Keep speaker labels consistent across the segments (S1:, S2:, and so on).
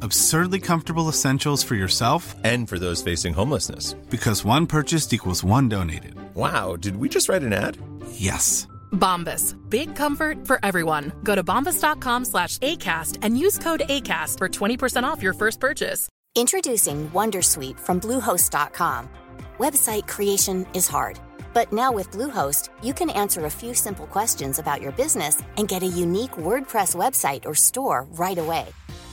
S1: Absurdly comfortable essentials for yourself
S2: and for those facing homelessness.
S1: Because one purchased equals one donated.
S2: Wow, did we just write an ad?
S1: Yes.
S3: Bombas. Big comfort for everyone. Go to bombas.com slash ACAST and use code ACAST for 20% off your first purchase.
S4: Introducing Wondersuite from Bluehost.com. Website creation is hard. But now with Bluehost, you can answer a few simple questions about your business and get a unique WordPress website or store right away.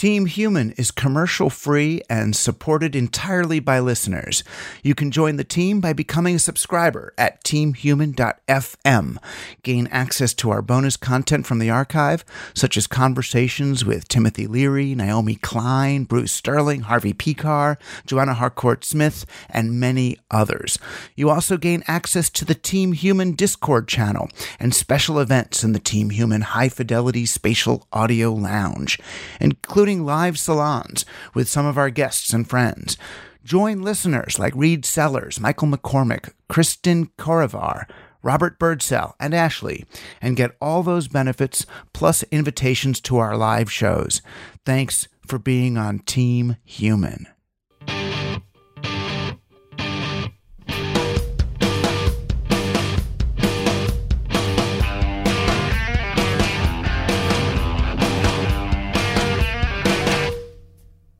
S5: Team Human is commercial free and supported entirely by listeners. You can join the team by becoming a subscriber at teamhuman.fm. Gain access to our bonus content from the archive, such as conversations with Timothy Leary, Naomi Klein, Bruce Sterling, Harvey Pekar, Joanna Harcourt Smith, and many others. You also gain access to the Team Human Discord channel and special events in the Team Human High Fidelity Spatial Audio Lounge, including live salons with some of our guests and friends. Join listeners like Reed Sellers, Michael McCormick, Kristen Korivar, Robert Birdsell, and Ashley, and get all those benefits plus invitations to our live shows. Thanks for being on Team Human.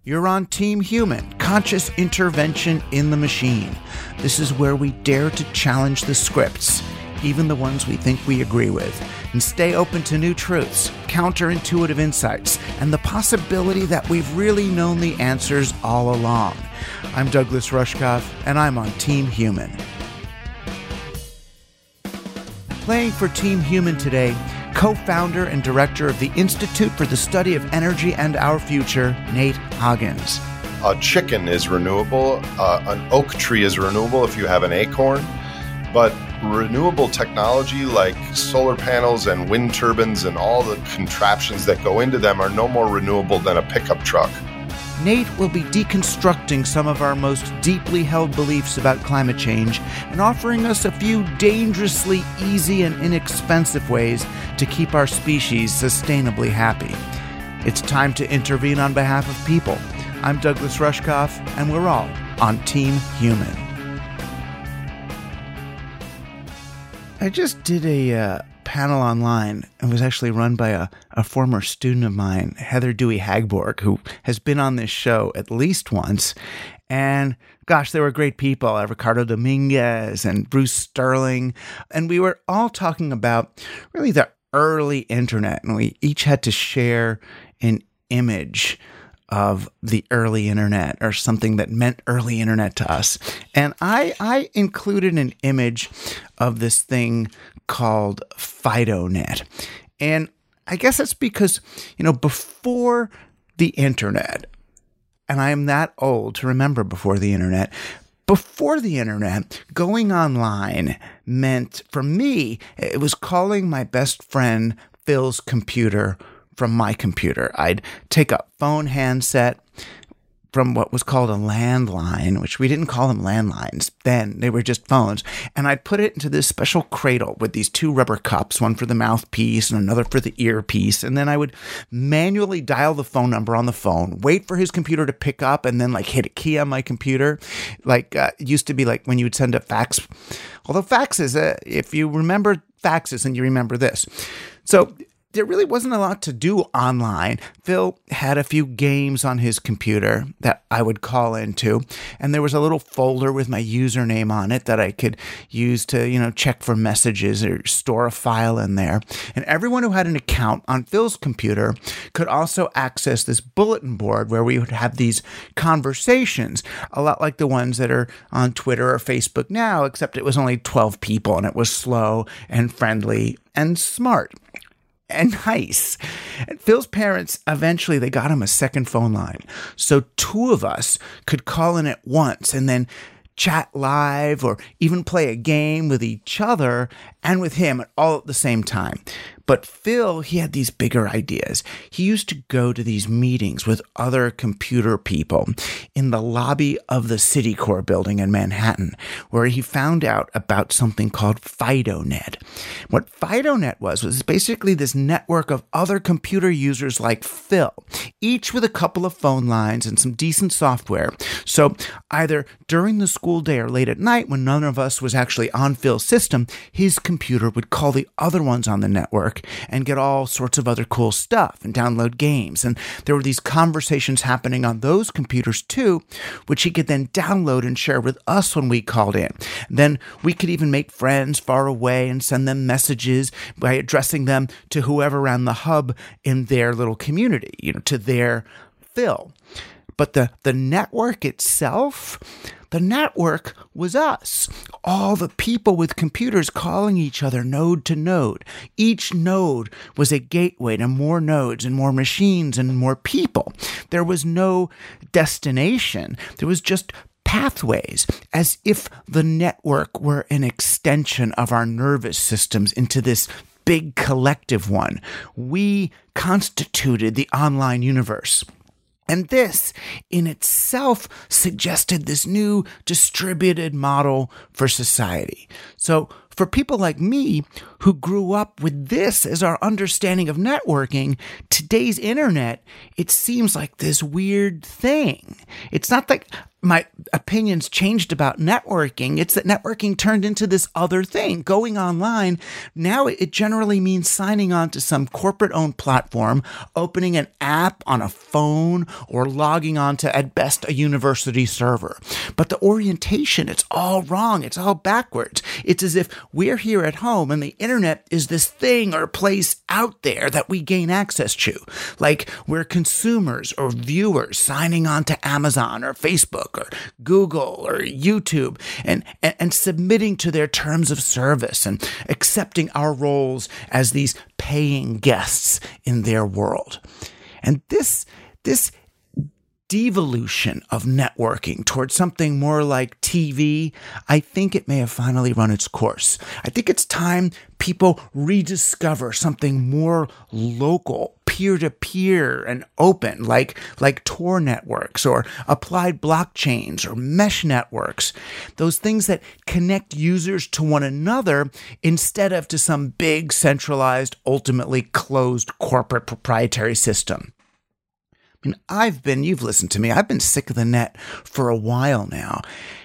S5: You're on Team Human, conscious intervention in the machine. This is where we dare to challenge the scripts, even the ones we think we agree with, and stay open to new truths, counterintuitive insights, and the possibility that we've really known the answers all along. I'm Douglas Rushkoff, and I'm on Team Human. Playing for Team Human today co founder and director of the Institute for the Study of Energy and Our Future, Nate Hagens.
S6: A chicken is renewable, uh, an oak tree is renewable if you have an acorn, but renewable technology like solar panels and wind turbines and all the contraptions that go into them are no more renewable than a pickup truck.
S5: Nate will be deconstructing some of our most deeply held beliefs about climate change and offering us a few dangerously easy and inexpensive ways to keep our species sustainably happy. It's time to intervene on behalf of people. I'm Douglas Rushkoff, and we're all on Team Human. I just did a uh, panel online. It was actually run by a, a former student of mine, Heather Dewey Hagborg, who has been on this show at least once. And gosh, they were great people, uh, Ricardo Dominguez and Bruce Sterling. And we were all talking about really the early internet. And we each had to share an image of the early internet or something that meant early internet to us. And I, I included an image of this thing called FidoNet. And I guess that's because, you know, before the internet, and I am that old to remember before the internet, before the internet, going online meant for me, it was calling my best friend Phil's computer from my computer. I'd take a phone handset from what was called a landline, which we didn't call them landlines then, they were just phones. And I'd put it into this special cradle with these two rubber cups, one for the mouthpiece and another for the earpiece. And then I would manually dial the phone number on the phone, wait for his computer to pick up, and then like hit a key on my computer. Like uh, it used to be like when you would send a fax. Although faxes, uh, if you remember faxes and you remember this. So there really wasn't a lot to do online. Phil had a few games on his computer that I would call into, and there was a little folder with my username on it that I could use to, you know, check for messages or store a file in there. And everyone who had an account on Phil's computer could also access this bulletin board where we would have these conversations, a lot like the ones that are on Twitter or Facebook now, except it was only 12 people and it was slow and friendly and smart and nice. And Phil's parents eventually they got him a second phone line. So two of us could call in at once and then chat live or even play a game with each other and with him all at the same time. But Phil, he had these bigger ideas. He used to go to these meetings with other computer people in the lobby of the Citicorp building in Manhattan, where he found out about something called FidoNet. What FidoNet was, was basically this network of other computer users like Phil, each with a couple of phone lines and some decent software. So either during the school day or late at night, when none of us was actually on Phil's system, his computer would call the other ones on the network and get all sorts of other cool stuff and download games. And there were these conversations happening on those computers too, which he could then download and share with us when we called in. Then we could even make friends far away and send them messages by addressing them to whoever ran the hub in their little community, you know, to their fill. But the, the network itself, the network was us, all the people with computers calling each other node to node. Each node was a gateway to more nodes and more machines and more people. There was no destination, there was just pathways, as if the network were an extension of our nervous systems into this big collective one. We constituted the online universe. And this in itself suggested this new distributed model for society. So, for people like me who grew up with this as our understanding of networking, today's internet, it seems like this weird thing. It's not like my opinions changed about networking. It's that networking turned into this other thing. Going online, now it generally means signing on to some corporate owned platform, opening an app on a phone, or logging on to, at best, a university server. But the orientation, it's all wrong. It's all backwards. It's as if we're here at home and the internet is this thing or place out there that we gain access to. Like we're consumers or viewers signing on to Amazon or Facebook or Google or YouTube and, and, and submitting to their terms of service and accepting our roles as these paying guests in their world. And this, this devolution of networking towards something more like TV, I think it may have finally run its course. I think it's time people rediscover something more local, peer to peer and open, like, like Tor networks or applied blockchains or mesh networks. Those things that connect users to one another instead of to some big, centralized, ultimately closed corporate proprietary system. I mean, I've been, you've listened to me, I've been sick of the net for a while now.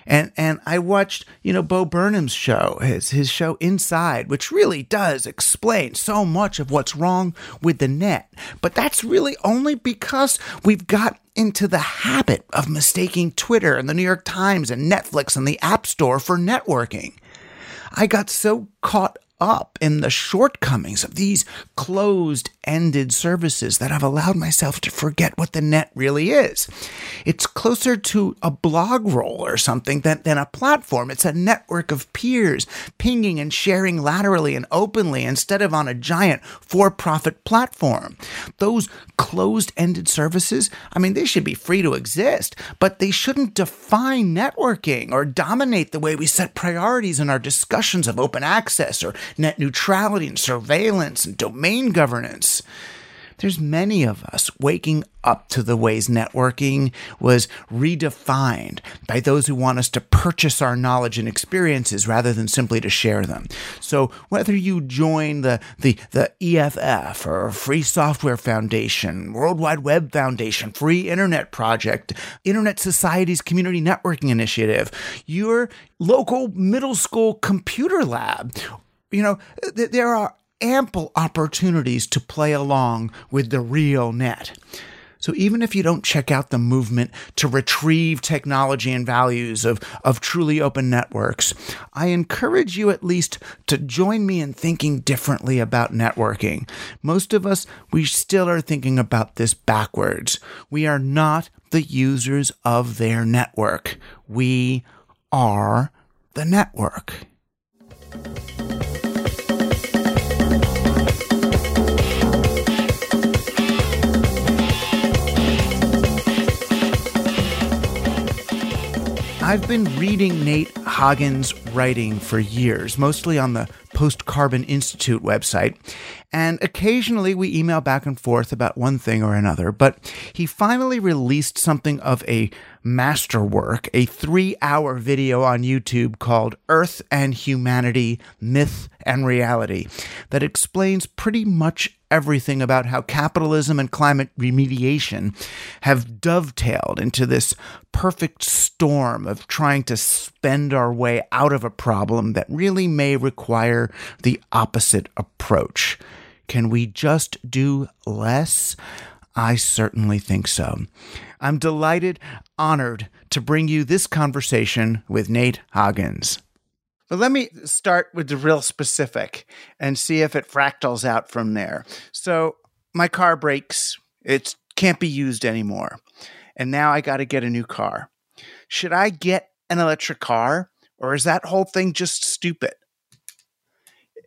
S5: And, and I watched, you know, Bo Burnham's show, his, his show Inside, which really does explain so much of what's wrong with the net. But that's really only because we've got into the habit of mistaking Twitter and the New York Times and Netflix and the App Store for networking. I got so caught up in the shortcomings of these closed ended services that I've allowed myself to forget what the net really is. It's closer to a blog roll or something than, than a platform. It's a network of peers pinging and sharing laterally and openly instead of on a giant for profit platform. Those closed ended services, I mean, they should be free to exist, but they shouldn't define networking or dominate the way we set priorities in our discussions of open access or net neutrality and surveillance and domain governance. There's many of us waking up to the ways networking was redefined by those who want us to purchase our knowledge and experiences rather than simply to share them. So whether you join the, the, the EFF or Free Software Foundation, World Wide Web Foundation, Free Internet Project, Internet Society's Community Networking Initiative, your local middle school computer lab, you know, th- there are ample opportunities to play along with the real net. So even if you don't check out the movement to retrieve technology and values of, of truly open networks, I encourage you at least to join me in thinking differently about networking. Most of us, we still are thinking about this backwards. We are not the users of their network. We are the network. I've been reading Nate Hagens' writing for years, mostly on the Post Carbon Institute website, and occasionally we email back and forth about one thing or another. But he finally released something of a masterwork, a three hour video on YouTube called Earth and Humanity Myth and Reality, that explains pretty much everything about how capitalism and climate remediation have dovetailed into this perfect storm of trying to spend our way out of a problem that really may require the opposite approach. Can we just do less? I certainly think so. I'm delighted, honored to bring you this conversation with Nate Hagens. But let me start with the real specific and see if it fractals out from there. So my car breaks, it can't be used anymore. And now I got to get a new car. Should I get an electric car or is that whole thing just stupid?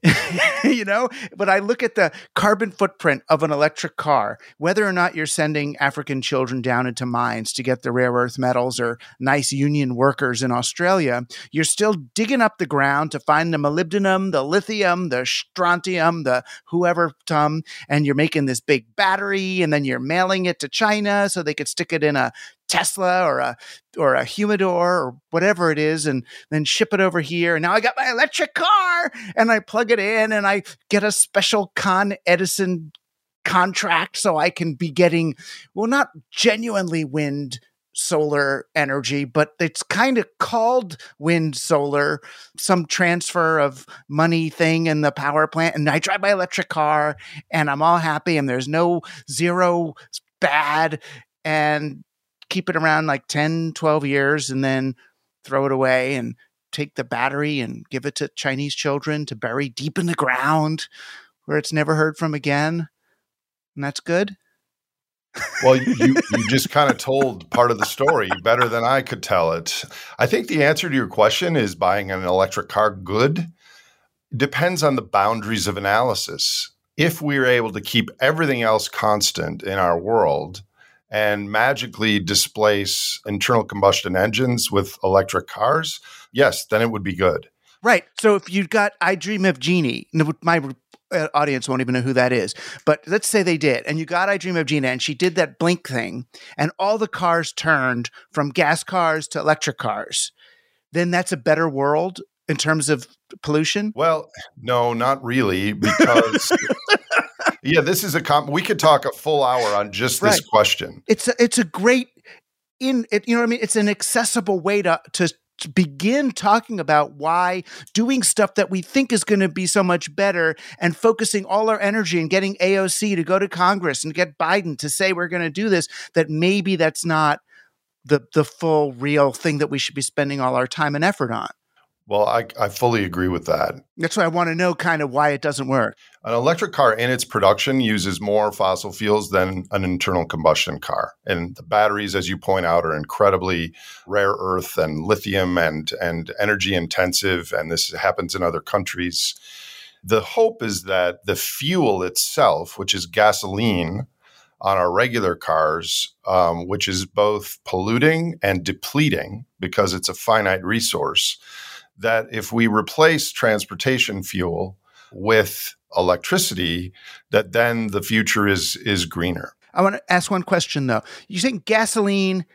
S5: you know, but I look at the carbon footprint of an electric car, whether or not you're sending African children down into mines to get the rare earth metals or nice union workers in Australia, you're still digging up the ground to find the molybdenum, the lithium, the strontium, the whoever tum, and you're making this big battery and then you're mailing it to China so they could stick it in a Tesla or a or a humidor or whatever it is and then ship it over here and now I got my electric car and I plug it in and I get a special Con Edison contract so I can be getting well not genuinely wind solar energy, but it's kind of called wind solar, some transfer of money thing in the power plant. And I drive my electric car and I'm all happy and there's no zero bad. And keep it around like 10, 12 years and then throw it away and take the battery and give it to Chinese children to bury deep in the ground where it's never heard from again. And that's good.
S6: well, you, you just kind of told part of the story better than I could tell it. I think the answer to your question is buying an electric car good depends on the boundaries of analysis. If we're able to keep everything else constant in our world, and magically displace internal combustion engines with electric cars, yes, then it would be good.
S5: Right. So if you got I Dream of Jeannie, my uh, audience won't even know who that is, but let's say they did, and you got I Dream of Jeannie, and she did that blink thing, and all the cars turned from gas cars to electric cars, then that's a better world in terms of pollution?
S6: Well, no, not really, because yeah, this is a comp. We could talk a full hour on just right. this question.
S5: It's a, it's a great in it, you know what I mean. It's an accessible way to to to begin talking about why doing stuff that we think is going to be so much better and focusing all our energy and getting AOC to go to Congress and get Biden to say we're going to do this, that maybe that's not the the full real thing that we should be spending all our time and effort on.
S6: Well, I, I fully agree with that.
S5: That's why I want to know kind of why it doesn't work.
S6: An electric car in its production uses more fossil fuels than an internal combustion car. And the batteries, as you point out, are incredibly rare earth and lithium and, and energy intensive. And this happens in other countries. The hope is that the fuel itself, which is gasoline, on our regular cars, um, which is both polluting and depleting because it's a finite resource that if we replace transportation fuel with electricity, that then the future is is greener.
S5: I want to ask one question though. You think gasoline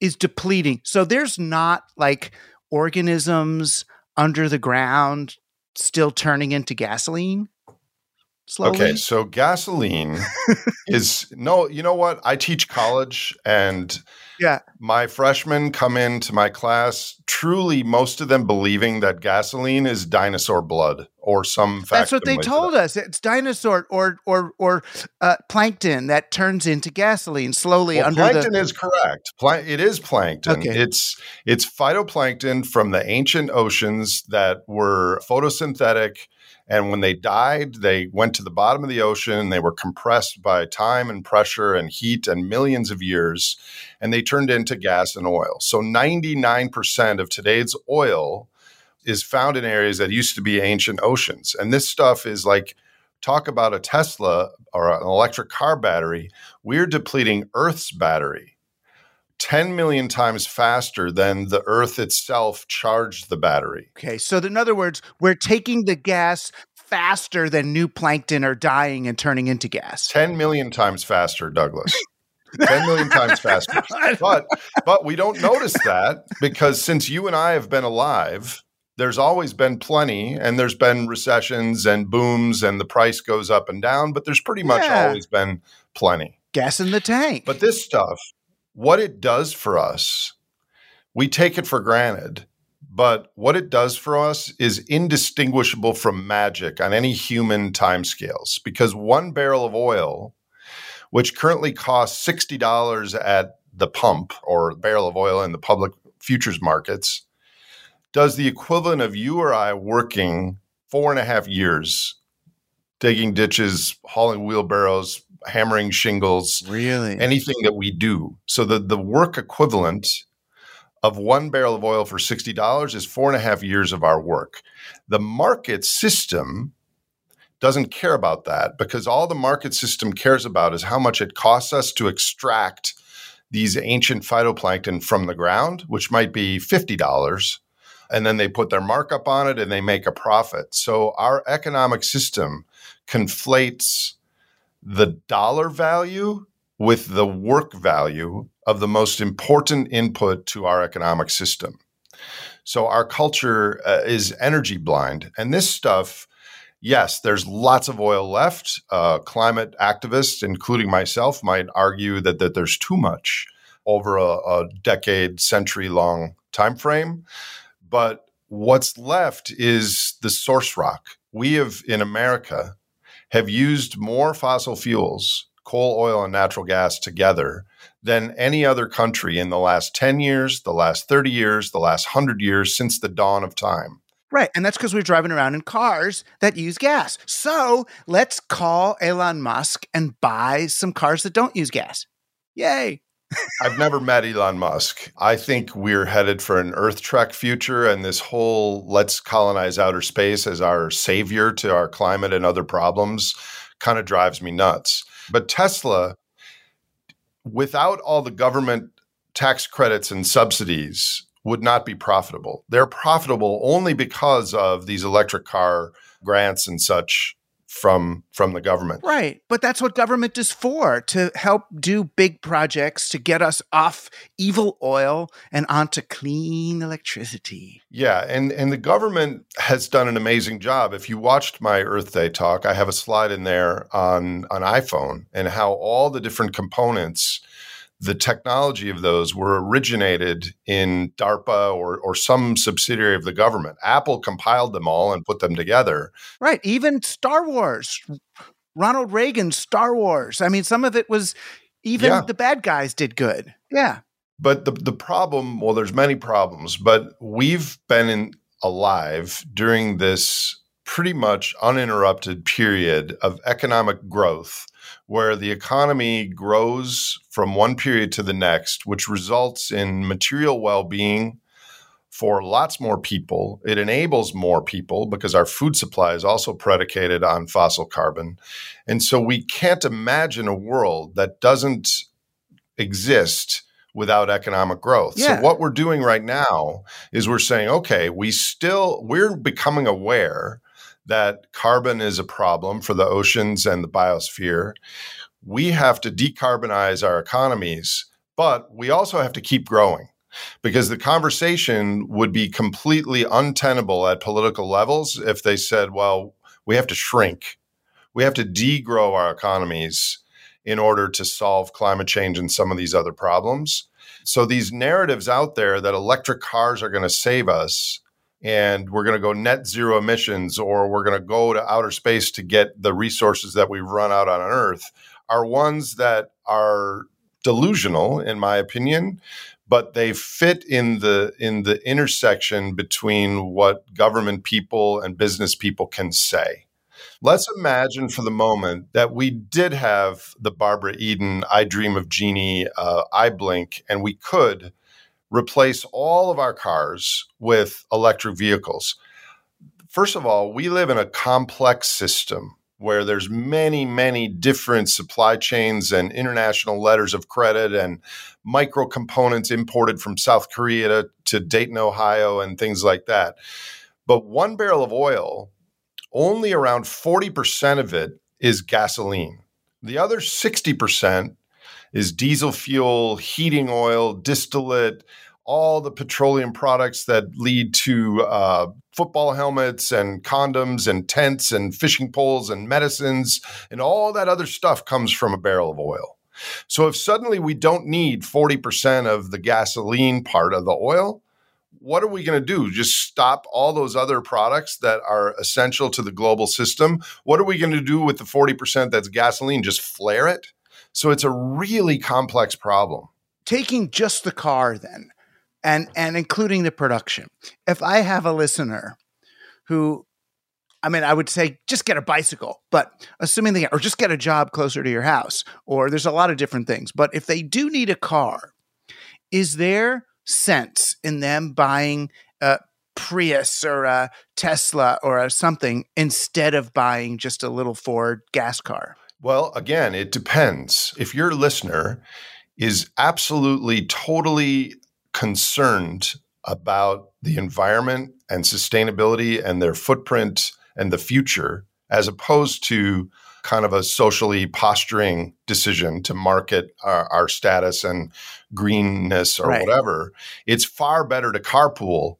S5: is depleting. So there's not like organisms under the ground still turning into gasoline? Slowly?
S6: Okay, so gasoline is no, you know what? I teach college and
S5: Yeah.
S6: my freshmen come into my class truly most of them believing that gasoline is dinosaur blood or some
S5: That's what they told us. It's dinosaur or or or uh, plankton that turns into gasoline slowly
S6: Well,
S5: under
S6: plankton
S5: the.
S6: is correct. Pla- it is plankton.
S5: Okay.
S6: It's it's phytoplankton from the ancient oceans that were photosynthetic, and when they died, they went to the bottom of the ocean. and They were compressed by time and pressure and heat and millions of years, and they turned into gas and oil. So ninety nine percent of today's oil is found in areas that used to be ancient oceans, and this stuff is like. Talk about a Tesla or an electric car battery. We're depleting Earth's battery 10 million times faster than the Earth itself charged the battery.
S5: Okay, so in other words, we're taking the gas faster than new plankton are dying and turning into gas.
S6: 10 million times faster, Douglas. 10 million times faster. But but we don't notice that because since you and I have been alive, there's always been plenty and there's been recessions and booms and the price goes up and down, but there's pretty much
S5: Yeah.
S6: always been plenty.
S5: Gas in the tank.
S6: But this stuff, what it does for us, we take it for granted. But what it does for us is indistinguishable from magic on any human timescales because one barrel of oil, which currently costs $60 at the pump or barrel of oil in the public futures markets, does the equivalent of you or I working four and a half years digging ditches, hauling wheelbarrows, hammering shingles,
S5: really?
S6: anything that we do. So the the work equivalent of one barrel of oil for sixty dollars is four and a half years of our work. The market system doesn't care about that because all the market system cares about is how much it costs us to extract these ancient phytoplankton from the ground, which might be fifty dollars. And then they put their markup on it and they make a profit. So our economic system conflates the dollar value with the work value of the most important input to our economic system. So our culture uh, is energy blind. And this stuff, yes, there's lots of oil left. Uh, climate activists, including myself, might argue that, that there's too much over a, a decade, century long time frame. But what's left is the source rock. We have in America have used more fossil fuels, coal, oil, and natural gas together than any other country in the last 10 years, the last 30 years, the last 100 years since the dawn of time.
S5: Right. And that's because we're driving around in cars that use gas. So let's call Elon Musk and buy some cars that don't use gas. Yay.
S6: I've never met Elon Musk. I think we're headed for an Earth Trek future, and this whole let's colonize outer space as our savior to our climate and other problems kind of drives me nuts. But Tesla, without all the government tax credits and subsidies, would not be profitable. They're profitable only because of these electric car grants and such from from the government.
S5: Right. But that's what government is for to help do big projects to get us off evil oil and onto clean electricity.
S6: Yeah, and and the government has done an amazing job. If you watched my Earth Day talk, I have a slide in there on on iPhone and how all the different components the technology of those were originated in DARPA or, or some subsidiary of the government. Apple compiled them all and put them together.
S5: Right. Even Star Wars, Ronald Reagan's Star Wars. I mean, some of it was even
S6: Yeah.
S5: the bad guys did good. Yeah.
S6: But the, the problem, well, there's many problems, but we've been in, alive during this pretty much uninterrupted period of economic growth where the economy grows from one period to the next, which results in material well being for lots more people. It enables more people because our food supply is also predicated on fossil carbon. And so we can't imagine a world that doesn't exist without economic growth.
S5: Yeah.
S6: So what we're doing right now is we're saying, okay, we still we're becoming aware that carbon is a problem for the oceans and the biosphere. We have to decarbonize our economies, but we also have to keep growing because the conversation would be completely untenable at political levels if they said, well, we have to shrink. We have to degrow our economies in order to solve climate change and some of these other problems. So these narratives out there that electric cars are going to save us and we're going to go net zero emissions or we're going to go to outer space to get the resources that we've run out on earth are ones that are delusional in my opinion but they fit in the in the intersection between what government people and business people can say. Let's imagine for the moment that we did have the Barbara Eden I Dream of Jeannie uh, I Blink, and we could replace all of our cars with electric vehicles. First of all, we live in a complex system where there's many many different supply chains and international letters of credit and micro components imported from South Korea to, to Dayton, Ohio and things like that. But one barrel of oil only around 40% of it is gasoline. The other 60% is diesel fuel, heating oil, distillate, all the petroleum products that lead to uh, football helmets and condoms and tents and fishing poles and medicines and all that other stuff comes from a barrel of oil. So if suddenly we don't need 40% of the gasoline part of the oil, what are we going to do? Just stop all those other products that are essential to the global system? What are we going to do with the 40% that's gasoline? Just flare it? So it's a really complex problem.
S5: Taking just the car then and and including the production. If I have a listener who I mean, I would say just get a bicycle, but assuming they or just get a job closer to your house, or there's a lot of different things. But if they do need a car, is there sense in them buying a Prius or a Tesla or a something instead of buying just a little Ford gas car?
S6: Well, again, it depends. If your listener is absolutely totally concerned about the environment and sustainability and their footprint and the future, as opposed to kind of a socially posturing decision to market our, our status and greenness or right. whatever. It's far better to carpool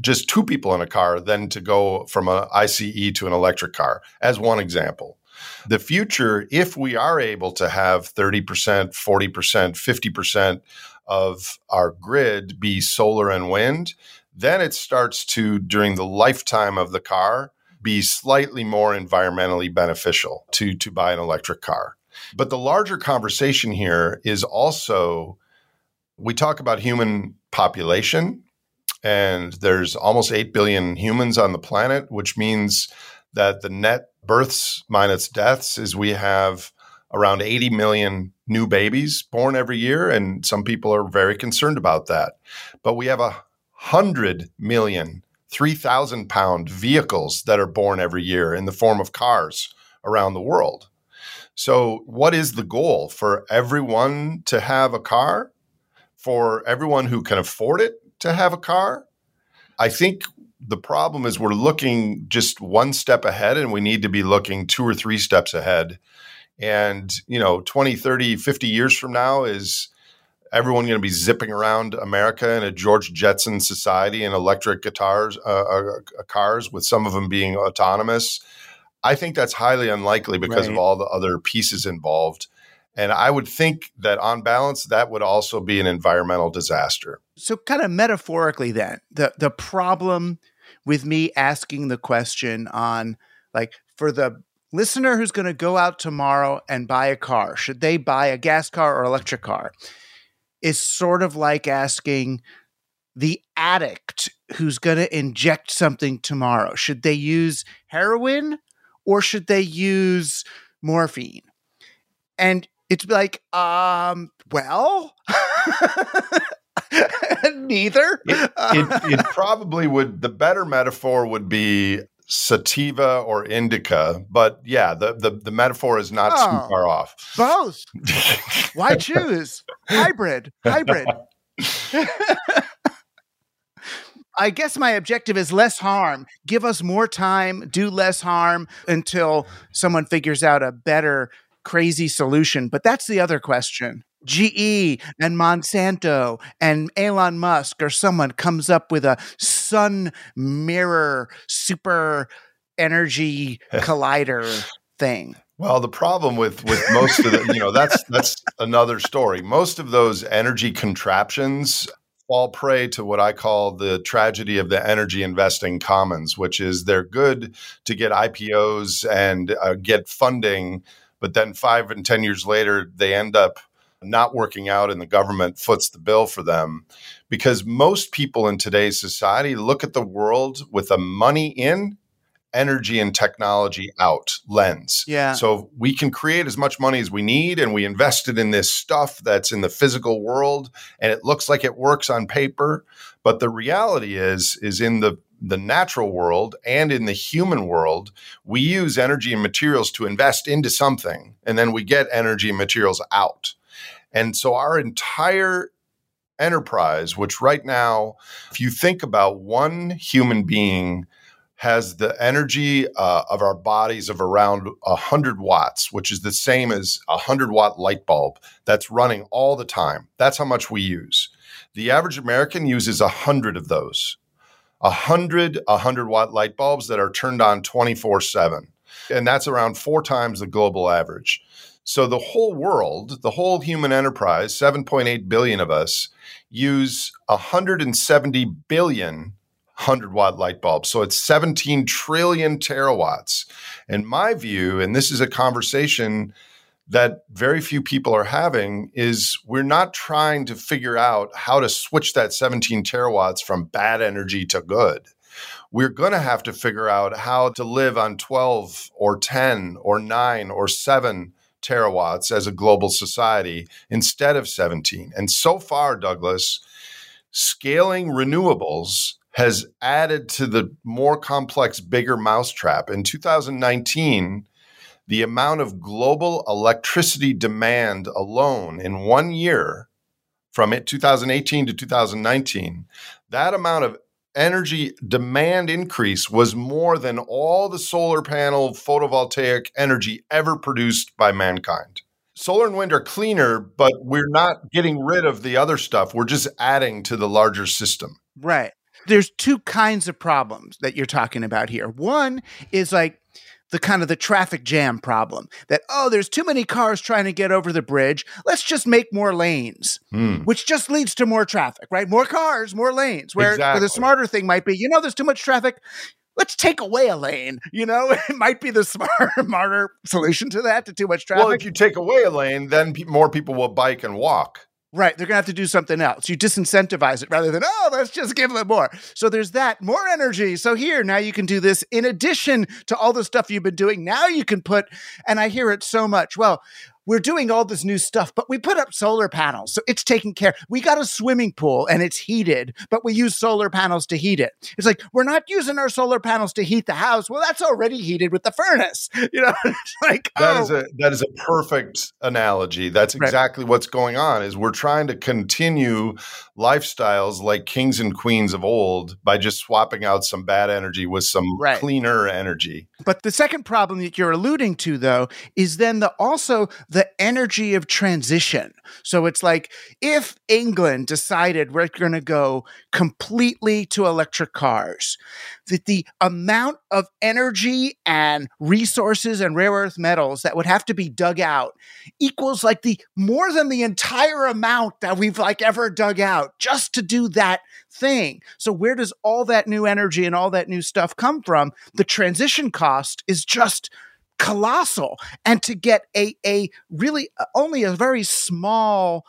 S6: just two people in a car than to go from an ICE to an electric car, as one example. The future, if we are able to have 30%, 40%, 50% of our grid be solar and wind, then it starts to, during the lifetime of the car, be slightly more environmentally beneficial to, to buy an electric car. But the larger conversation here is also we talk about human population, and there's almost 8 billion humans on the planet, which means that the net births minus deaths is we have around 80 million new babies born every year. And some people are very concerned about that. But we have a 100 million 3,000 pound vehicles that are born every year in the form of cars around the world. So, what is the goal for everyone to have a car? For everyone who can afford it to have a car? I think the problem is we're looking just one step ahead and we need to be looking two or three steps ahead. And, you know, 20, 30, 50 years from now is everyone going to be zipping around America in a George Jetson society in electric guitars, uh, uh, uh, cars, with some of them being autonomous. I think that's highly unlikely because right. of all the other pieces involved. And I would think that on balance, that would also be an environmental disaster.
S5: So, kind of metaphorically, then, the, the problem with me asking the question on like for the listener who's going to go out tomorrow and buy a car, should they buy a gas car or electric car? is sort of like asking the addict who's going to inject something tomorrow should they use heroin or should they use morphine and it's like um well neither
S6: it, it, it, probably would the better metaphor would be sativa or indica but yeah the the, the metaphor is not oh, too far off
S5: both why choose hybrid hybrid I guess my objective is less harm. Give us more time, do less harm until someone figures out a better crazy solution. But that's the other question. GE and Monsanto and Elon Musk or someone comes up with a sun mirror super energy collider thing?
S6: Well, the problem with with most of the, you know, that's that's another story. Most of those energy contraptions fall prey to what I call the tragedy of the energy investing commons, which is they're good to get IPOs and uh, get funding, but then five and 10 years later, they end up not working out and the government foots the bill for them. Because most people in today's society look at the world with a money in energy and technology out lens.
S5: Yeah.
S6: So we can create as much money as we need and we invested in this stuff that's in the physical world and it looks like it works on paper, but the reality is is in the the natural world and in the human world, we use energy and materials to invest into something and then we get energy and materials out. And so our entire enterprise, which right now, if you think about one human being has the energy uh, of our bodies of around 100 watts, which is the same as a 100 watt light bulb that's running all the time. That's how much we use. The average American uses 100 of those. 100 100 watt light bulbs that are turned on 24 7. And that's around four times the global average. So the whole world, the whole human enterprise, 7.8 billion of us, use 170 billion 100 watt light bulbs. So it's 17 trillion terawatts. In my view, and this is a conversation that very few people are having, is we're not trying to figure out how to switch that 17 terawatts from bad energy to good. We're going to have to figure out how to live on 12 or 10 or 9 or 7 terawatts as a global society instead of 17. And so far, Douglas, scaling renewables has added to the more complex, bigger mousetrap. In 2019, the amount of global electricity demand alone in one year from 2018 to 2019, that amount of energy demand increase was more than all the solar panel photovoltaic energy ever produced by mankind. Solar and wind are cleaner, but we're not getting rid of the other stuff. We're just adding to the larger system.
S5: Right there's two kinds of problems that you're talking about here. One is like the kind of the traffic jam problem that oh there's too many cars trying to get over the bridge let's just make more lanes mm. which just leads to more traffic right more cars more lanes where,
S6: exactly.
S5: where the smarter thing might be you know there's too much traffic let's take away a lane. You know, it might be the smarter, smarter solution to that, to too much traffic.
S6: Well, if you take away a lane, then pe- more people will bike and walk.
S5: Right. They're to have to do something else. You disincentivize it rather than, oh, let's just give them more. So there's that more energy. So here, now you can do this in addition to all the stuff you've been doing. Now you can put, and I hear it so much. Well, we're doing all this new stuff, but we put up solar panels. So it's taken care. We got a swimming pool and it's heated, but we use solar panels to heat it. It's like, we're not using our solar panels to heat the house. Well, that's already heated with the furnace. You know, it's like,
S6: that
S5: oh.
S6: is a, that is a perfect analogy. That's exactly right. what's going on is we're trying to continue lifestyles like kings and queens of old by just swapping out some bad energy with some right. cleaner energy.
S5: But the second problem that you're alluding to though is then the also the energy of transition. So it's like if England decided we're going to go completely to electric cars, that the amount of energy and resources and rare earth metals that would have to be dug out equals like the more than the entire amount that we've like ever dug out just to do that thing. So where does all that new energy and all that new stuff come from? The transition cost is just colossal and to get a a really uh, only a very small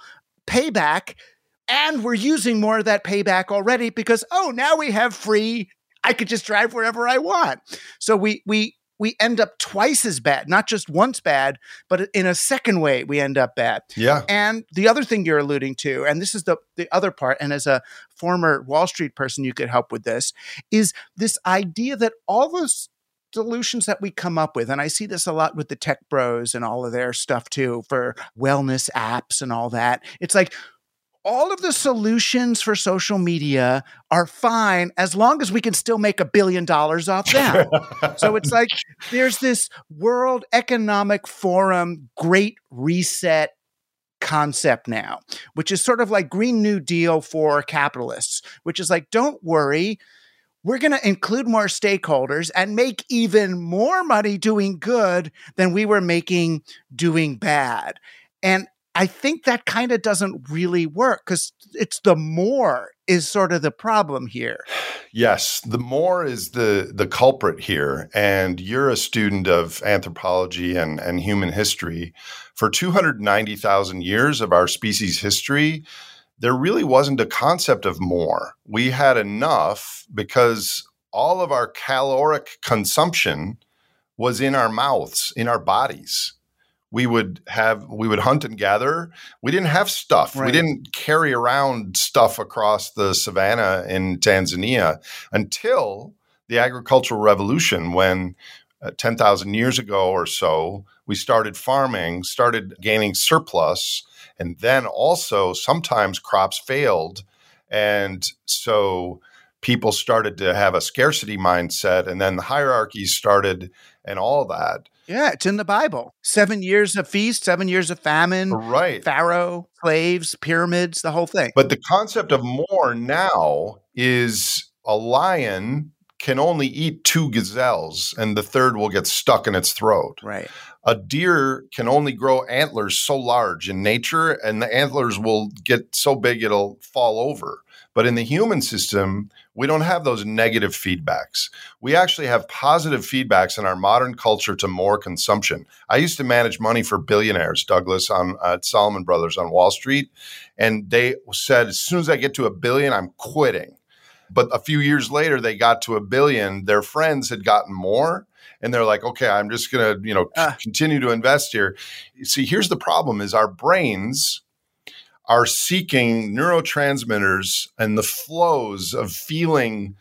S5: payback and we're using more of that payback already because oh now we have free I could just drive wherever I want. So we we we end up twice as bad, not just once bad, but in a second way we end up bad.
S6: Yeah.
S5: And the other thing you're alluding to, and this is the the other part, and as a former Wall Street person, you could help with this, is this idea that all those solutions that we come up with, and I see this a lot with the tech bros and all of their stuff too for wellness apps and all that. It's like all of the solutions for social media are fine as long as we can still make a billion dollars off them. so it's like there's this World Economic Forum great reset concept now, which is sort of like Green New Deal for capitalists, which is like, don't worry, we're going to include more stakeholders and make even more money doing good than we were making doing bad. And I think that kind of doesn't really work because it's the more is sort of the problem here.
S6: Yes, the more is the the culprit here. And you're a student of anthropology and, and human history. For 290,000 years of our species history, there really wasn't a concept of more. We had enough because all of our caloric consumption was in our mouths, in our bodies we would have we would hunt and gather we didn't have stuff right. we didn't carry around stuff across the savannah in tanzania until the agricultural revolution when uh, 10,000 years ago or so we started farming started gaining surplus and then also sometimes crops failed and so people started to have a scarcity mindset and then the hierarchies started and all that
S5: yeah, it's in the Bible. Seven years of feast, seven years of famine,
S6: right?
S5: Pharaoh, slaves, pyramids, the whole thing.
S6: But the concept of more now is a lion can only eat two gazelles and the third will get stuck in its throat.
S5: Right.
S6: A deer can only grow antlers so large in nature and the antlers will get so big it'll fall over. But in the human system, we don't have those negative feedbacks. We actually have positive feedbacks in our modern culture to more consumption. I used to manage money for billionaires, Douglas, on Salomon Brothers on Wall Street, and they said as soon as I get to a billion, I'm quitting. But a few years later, they got to a billion. Their friends had gotten more, and they're like, "Okay, I'm just gonna, you know, uh. continue to invest here." See, here's the problem: is our brains are seeking neurotransmitters and the flows of feeling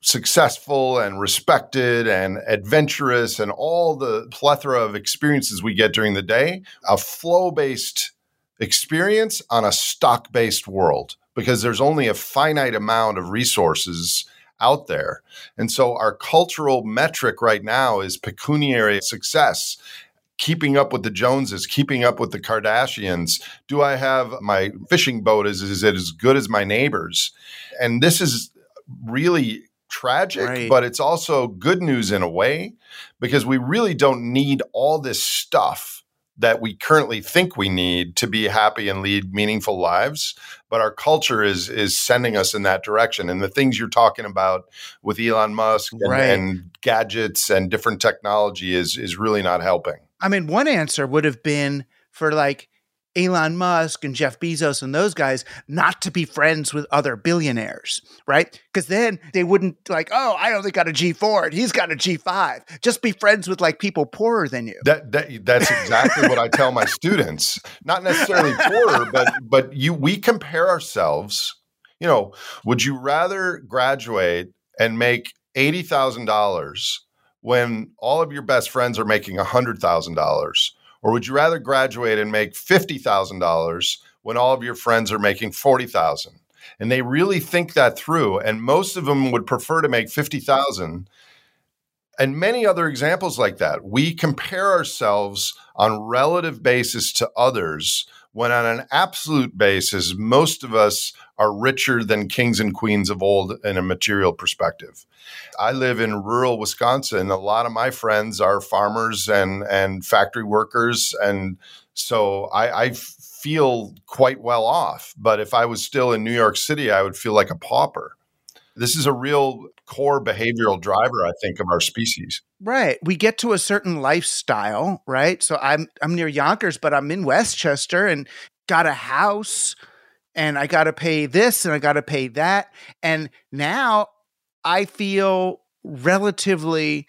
S6: successful and respected and adventurous and all the plethora of experiences we get during the day, a flow based experience on a stock based world because there's only a finite amount of resources out there. And so our cultural metric right now is pecuniary success keeping up with the Joneses, keeping up with the Kardashians? Do I have my fishing boat? Is, is it as good as my neighbors? And this is really tragic, right. but it's also good news in a way because we really don't need all this stuff that we currently think we need to be happy and lead meaningful lives but our culture is is sending us in that direction and the things you're talking about with Elon Musk and, right. and gadgets and different technology is is really not helping
S5: I mean, one answer would have been for like Elon Musk and Jeff Bezos and those guys not to be friends with other billionaires, right? Because then they wouldn't like, oh, I only got a G4 and he's got a G5. Just be friends with like people poorer than you.
S6: That, that that's exactly what I tell my students. Not necessarily poorer, but but you we compare ourselves. You know, would you rather graduate and make eighty thousand dollars when all of your best friends are making $100,000? Or would you rather graduate and make $50,000 when all of your friends are making 40,000? And they really think that through and most of them would prefer to make 50,000 and many other examples like that. We compare ourselves on relative basis to others when on an absolute basis most of us are richer than kings and queens of old in a material perspective. I live in rural Wisconsin. A lot of my friends are farmers and, and factory workers. And so I, I feel quite well off. But if I was still in New York City, I would feel like a pauper. This is a real core behavioral driver, I think, of our species.
S5: Right. We get to a certain lifestyle, right? So I'm I'm near Yonkers, but I'm in Westchester and got a house and I got to pay this and I got to pay that. And now I feel relatively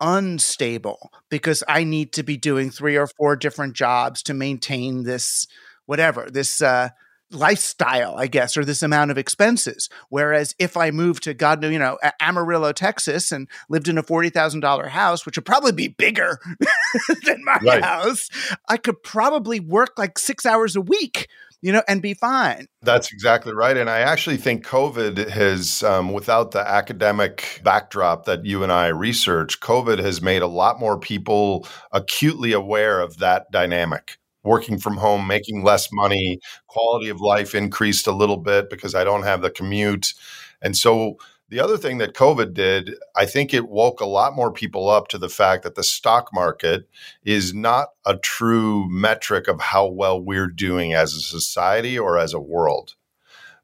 S5: unstable because I need to be doing three or four different jobs to maintain this, whatever, this, uh, lifestyle, I guess, or this amount of expenses. Whereas if I moved to God, knew, you know, Amarillo, Texas, and lived in a forty thousand dollar house, which would probably be bigger than my right. house, I could probably work like six hours a week you know, and be fine.
S6: That's exactly right. And I actually think COVID has, um, without the academic backdrop that you and I research, COVID has made a lot more people acutely aware of that dynamic. Working from home, making less money, quality of life increased a little bit because I don't have the commute. And so The other thing that COVID did, I think it woke a lot more people up to the fact that the stock market is not a true metric of how well we're doing as a society or as a world.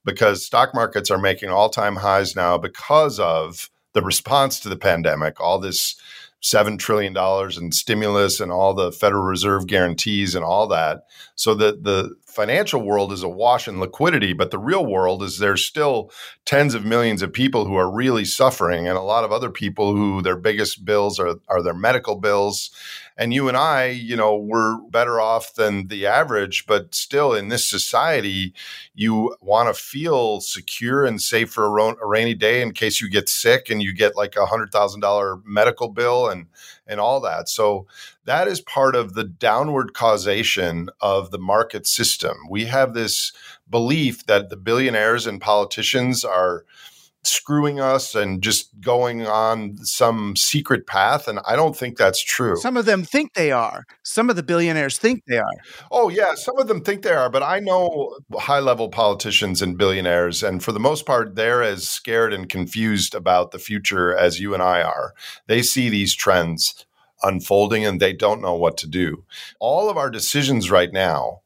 S6: Because stock markets are making all time highs now because of the response to the pandemic, all this $7 trillion in stimulus and all the Federal Reserve guarantees and all that. So that the financial world is awash in liquidity, but the real world is there's still tens of millions of people who are really suffering and a lot of other people who their biggest bills are, are their medical bills. And you and I, you know, we're better off than the average, but still in this society, you want to feel secure and safe for a, ro- a rainy day in case you get sick and you get like a hundred thousand dollar medical bill and and all that. So that is part of the downward causation of the market system. We have this belief that the billionaires and politicians are screwing us and just going on some secret path and i don't think that's true.
S5: Some of them think they are. Some of the billionaires think they are.
S6: Oh yeah some of them think they are but i know high level politicians and billionaires and for the most part they're as scared and confused about the future as you and i are. They see these trends unfolding and they don't know what to do. All of our decisions right now,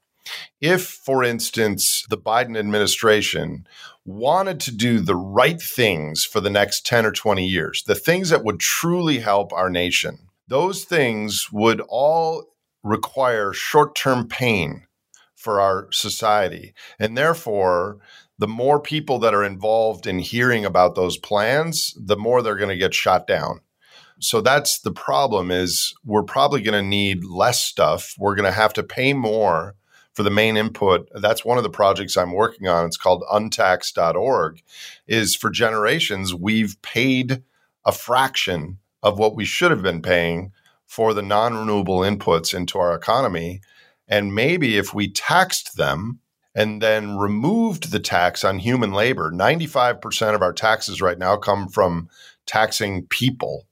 S6: if, for instance, the Biden administration wanted to do the right things for the next 10 or 20 years, the things that would truly help our nation, those things would all require short term pain for our society. And therefore, the more people that are involved in hearing about those plans, the more they're going to get shot down so that's the problem is we're probably going to need less stuff we're going to have to pay more for the main input that's one of the projects i'm working on. It's called untax.org is for generations we've paid a fraction of what we should have been paying for the non-renewable inputs into our economy. And maybe if we taxed them and then removed the tax on human labor 95% of our taxes right now come from taxing people.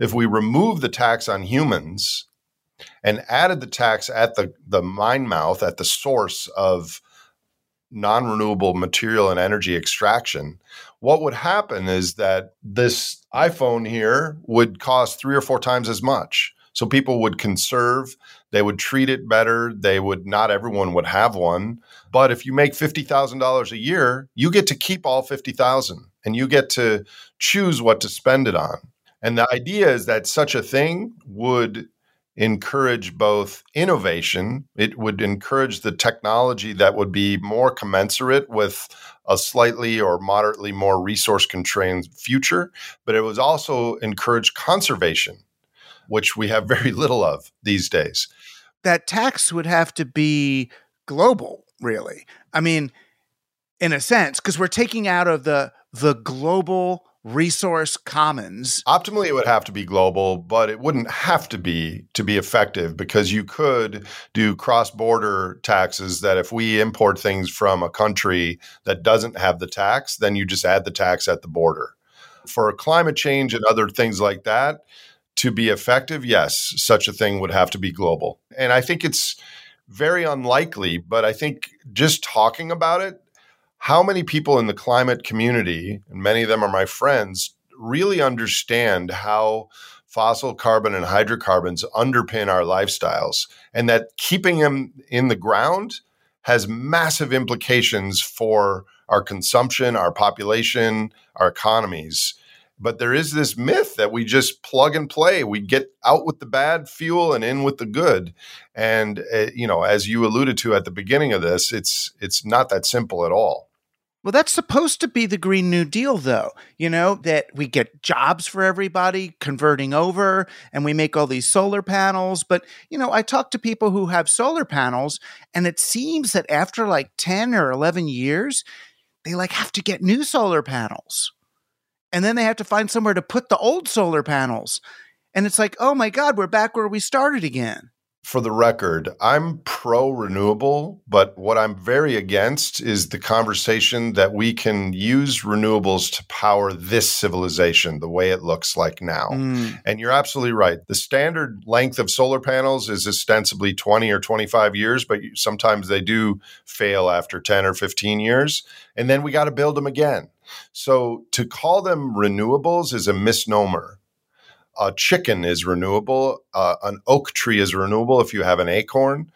S6: If we remove the tax on humans and added the tax at the, the mine mouth, at the source of non renewable material and energy extraction, what would happen is that this iPhone here would cost three or four times as much. So people would conserve, they would treat it better, they would not everyone would have one. But if you make $50,000 a year, you get to keep all 50,000 and you get to choose what to spend it on. And the idea is that such a thing would encourage both innovation, it would encourage the technology that would be more commensurate with a slightly or moderately more resource constrained future, but it was also encourage conservation, which we have very little of these days.
S5: That tax would have to be global, really. I mean, in a sense, because we're taking out of the the global resource commons.
S6: Optimally, it would have to be global, but it wouldn't have to be to be effective because you could do cross border taxes that if we import things from a country that doesn't have the tax, then you just add the tax at the border. For climate change and other things like that, to be effective, yes, such a thing would have to be global. And I think it's very unlikely, but I think just talking about it how many people in the climate community, and many of them are my friends, really understand how fossil carbon and hydrocarbons underpin our lifestyles and that keeping them in the ground has massive implications for our consumption, our population, our economies. But there is this myth that we just plug and play. We get out with the bad fuel and in with the good. And uh, you know, as you alluded to at the beginning of this, it's it's not that simple at all.
S5: Well, that's supposed to be the Green New Deal, though. You know, that we get jobs for everybody converting over and we make all these solar panels. But, you know, I talk to people who have solar panels, and it seems that after like 10 or 11 years, they like have to get new solar panels. And then they have to find somewhere to put the old solar panels. And it's like, oh my God, we're back where we started again.
S6: For the record, I'm pro renewable, but what I'm very against is the conversation that we can use renewables to power this civilization the way it looks like now. Mm. And you're absolutely right. The standard length of solar panels is ostensibly 20 or 25 years, but sometimes they do fail after 10 or 15 years. And then we got to build them again. So to call them renewables is a misnomer a chicken is renewable, uh, an oak tree is renewable if you have an acorn,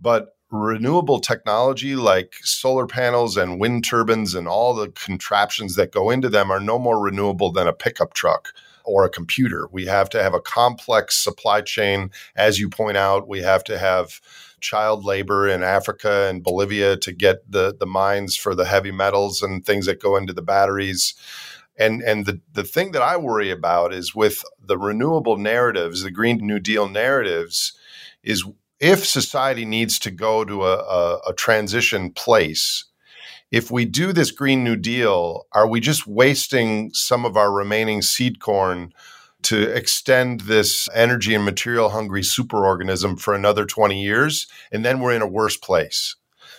S6: but renewable technology like solar panels and wind turbines and all the contraptions that go into them are no more renewable than a pickup truck or a computer. We have to have a complex supply chain. As you point out, we have to have child labor in Africa and Bolivia to get the, the mines for the heavy metals and things that go into the batteries. And and the the thing that I worry about is with the renewable narratives, the Green New Deal narratives, is if society needs to go to a, a, a transition place, if we do this Green New Deal, are we just wasting some of our remaining seed corn to extend this energy and material hungry superorganism for another 20 years? And then we're in a worse place.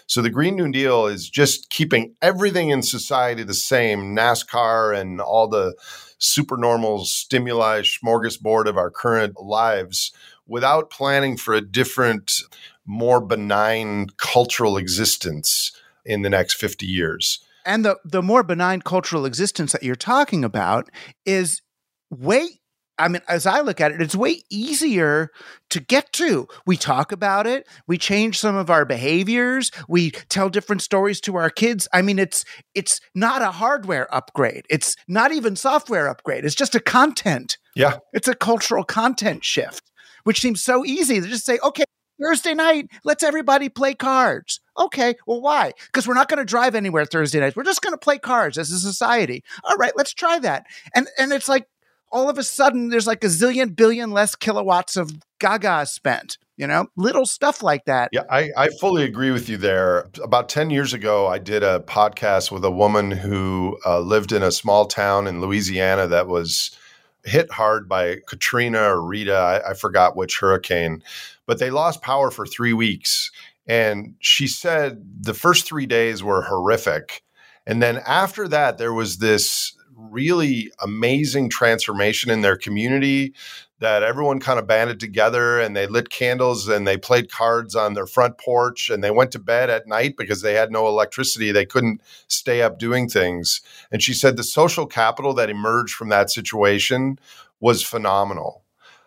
S6: So the Green New Deal is just keeping everything in society the same, NASCAR and all the supernormal stimuli smorgasbord of our current lives without planning for a different, more benign cultural existence in the next 50 years.
S5: And the, the more benign cultural existence that you're talking about is way I mean, as I look at it, it's way easier to get to. We talk about it, we change some of our behaviors, we tell different stories to our kids. I mean, it's it's not a hardware upgrade. It's not even software upgrade. It's just a content.
S6: Yeah.
S5: It's a cultural content shift, which seems so easy to just say, okay, Thursday night, let's everybody play cards. Okay, well, why? Because we're not going to drive anywhere Thursday night. We're just going to play cards as a society. All right, let's try that. And and it's like all of a sudden there's like a zillion billion less kilowatts of gaga spent you know? Little stuff like that.
S6: Yeah I, I fully agree with you there. About 10 years ago i did a podcast with a woman who uh, lived in a small town in louisiana that was hit hard by katrina or rita I, I forgot which hurricane but they lost power for three weeks. And she said the first three days were horrific. And then after that there was this really amazing transformation in their community that everyone kind of banded together and they lit candles and they played cards on their front porch and they went to bed at night because they had no electricity. They couldn't stay up doing things. And she said the social capital that emerged from that situation was phenomenal.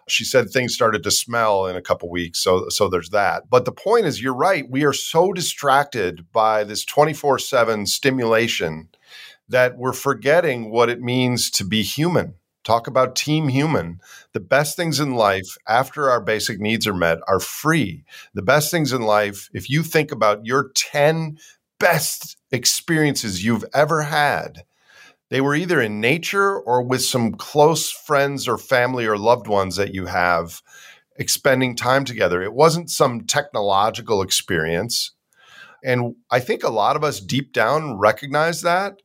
S6: She said things started to smell in a couple weeks. So so there's that. But the point is you're right. We are so distracted by this 24/7 stimulation that we're forgetting what it means to be human. Talk about team human. The best things in life after our basic needs are met are free. The best things in life, if you think about your 10 best experiences you've ever had, they were either in nature or with some close friends or family or loved ones that you have expending time together. It wasn't some technological experience. And I think a lot of us deep down recognize that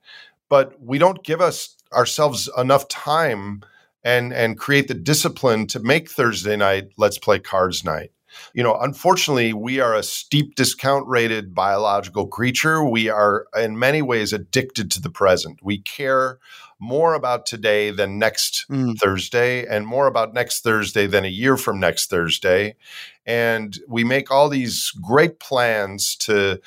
S6: but we don't give us ourselves enough time and and create the discipline to make Thursday night let's play cards night. You know, unfortunately, we are a steep discount rated biological creature. We are in many ways addicted to the present. We care more about today than next mm. Thursday and more about next Thursday than a year from next Thursday. And we make all these great plans to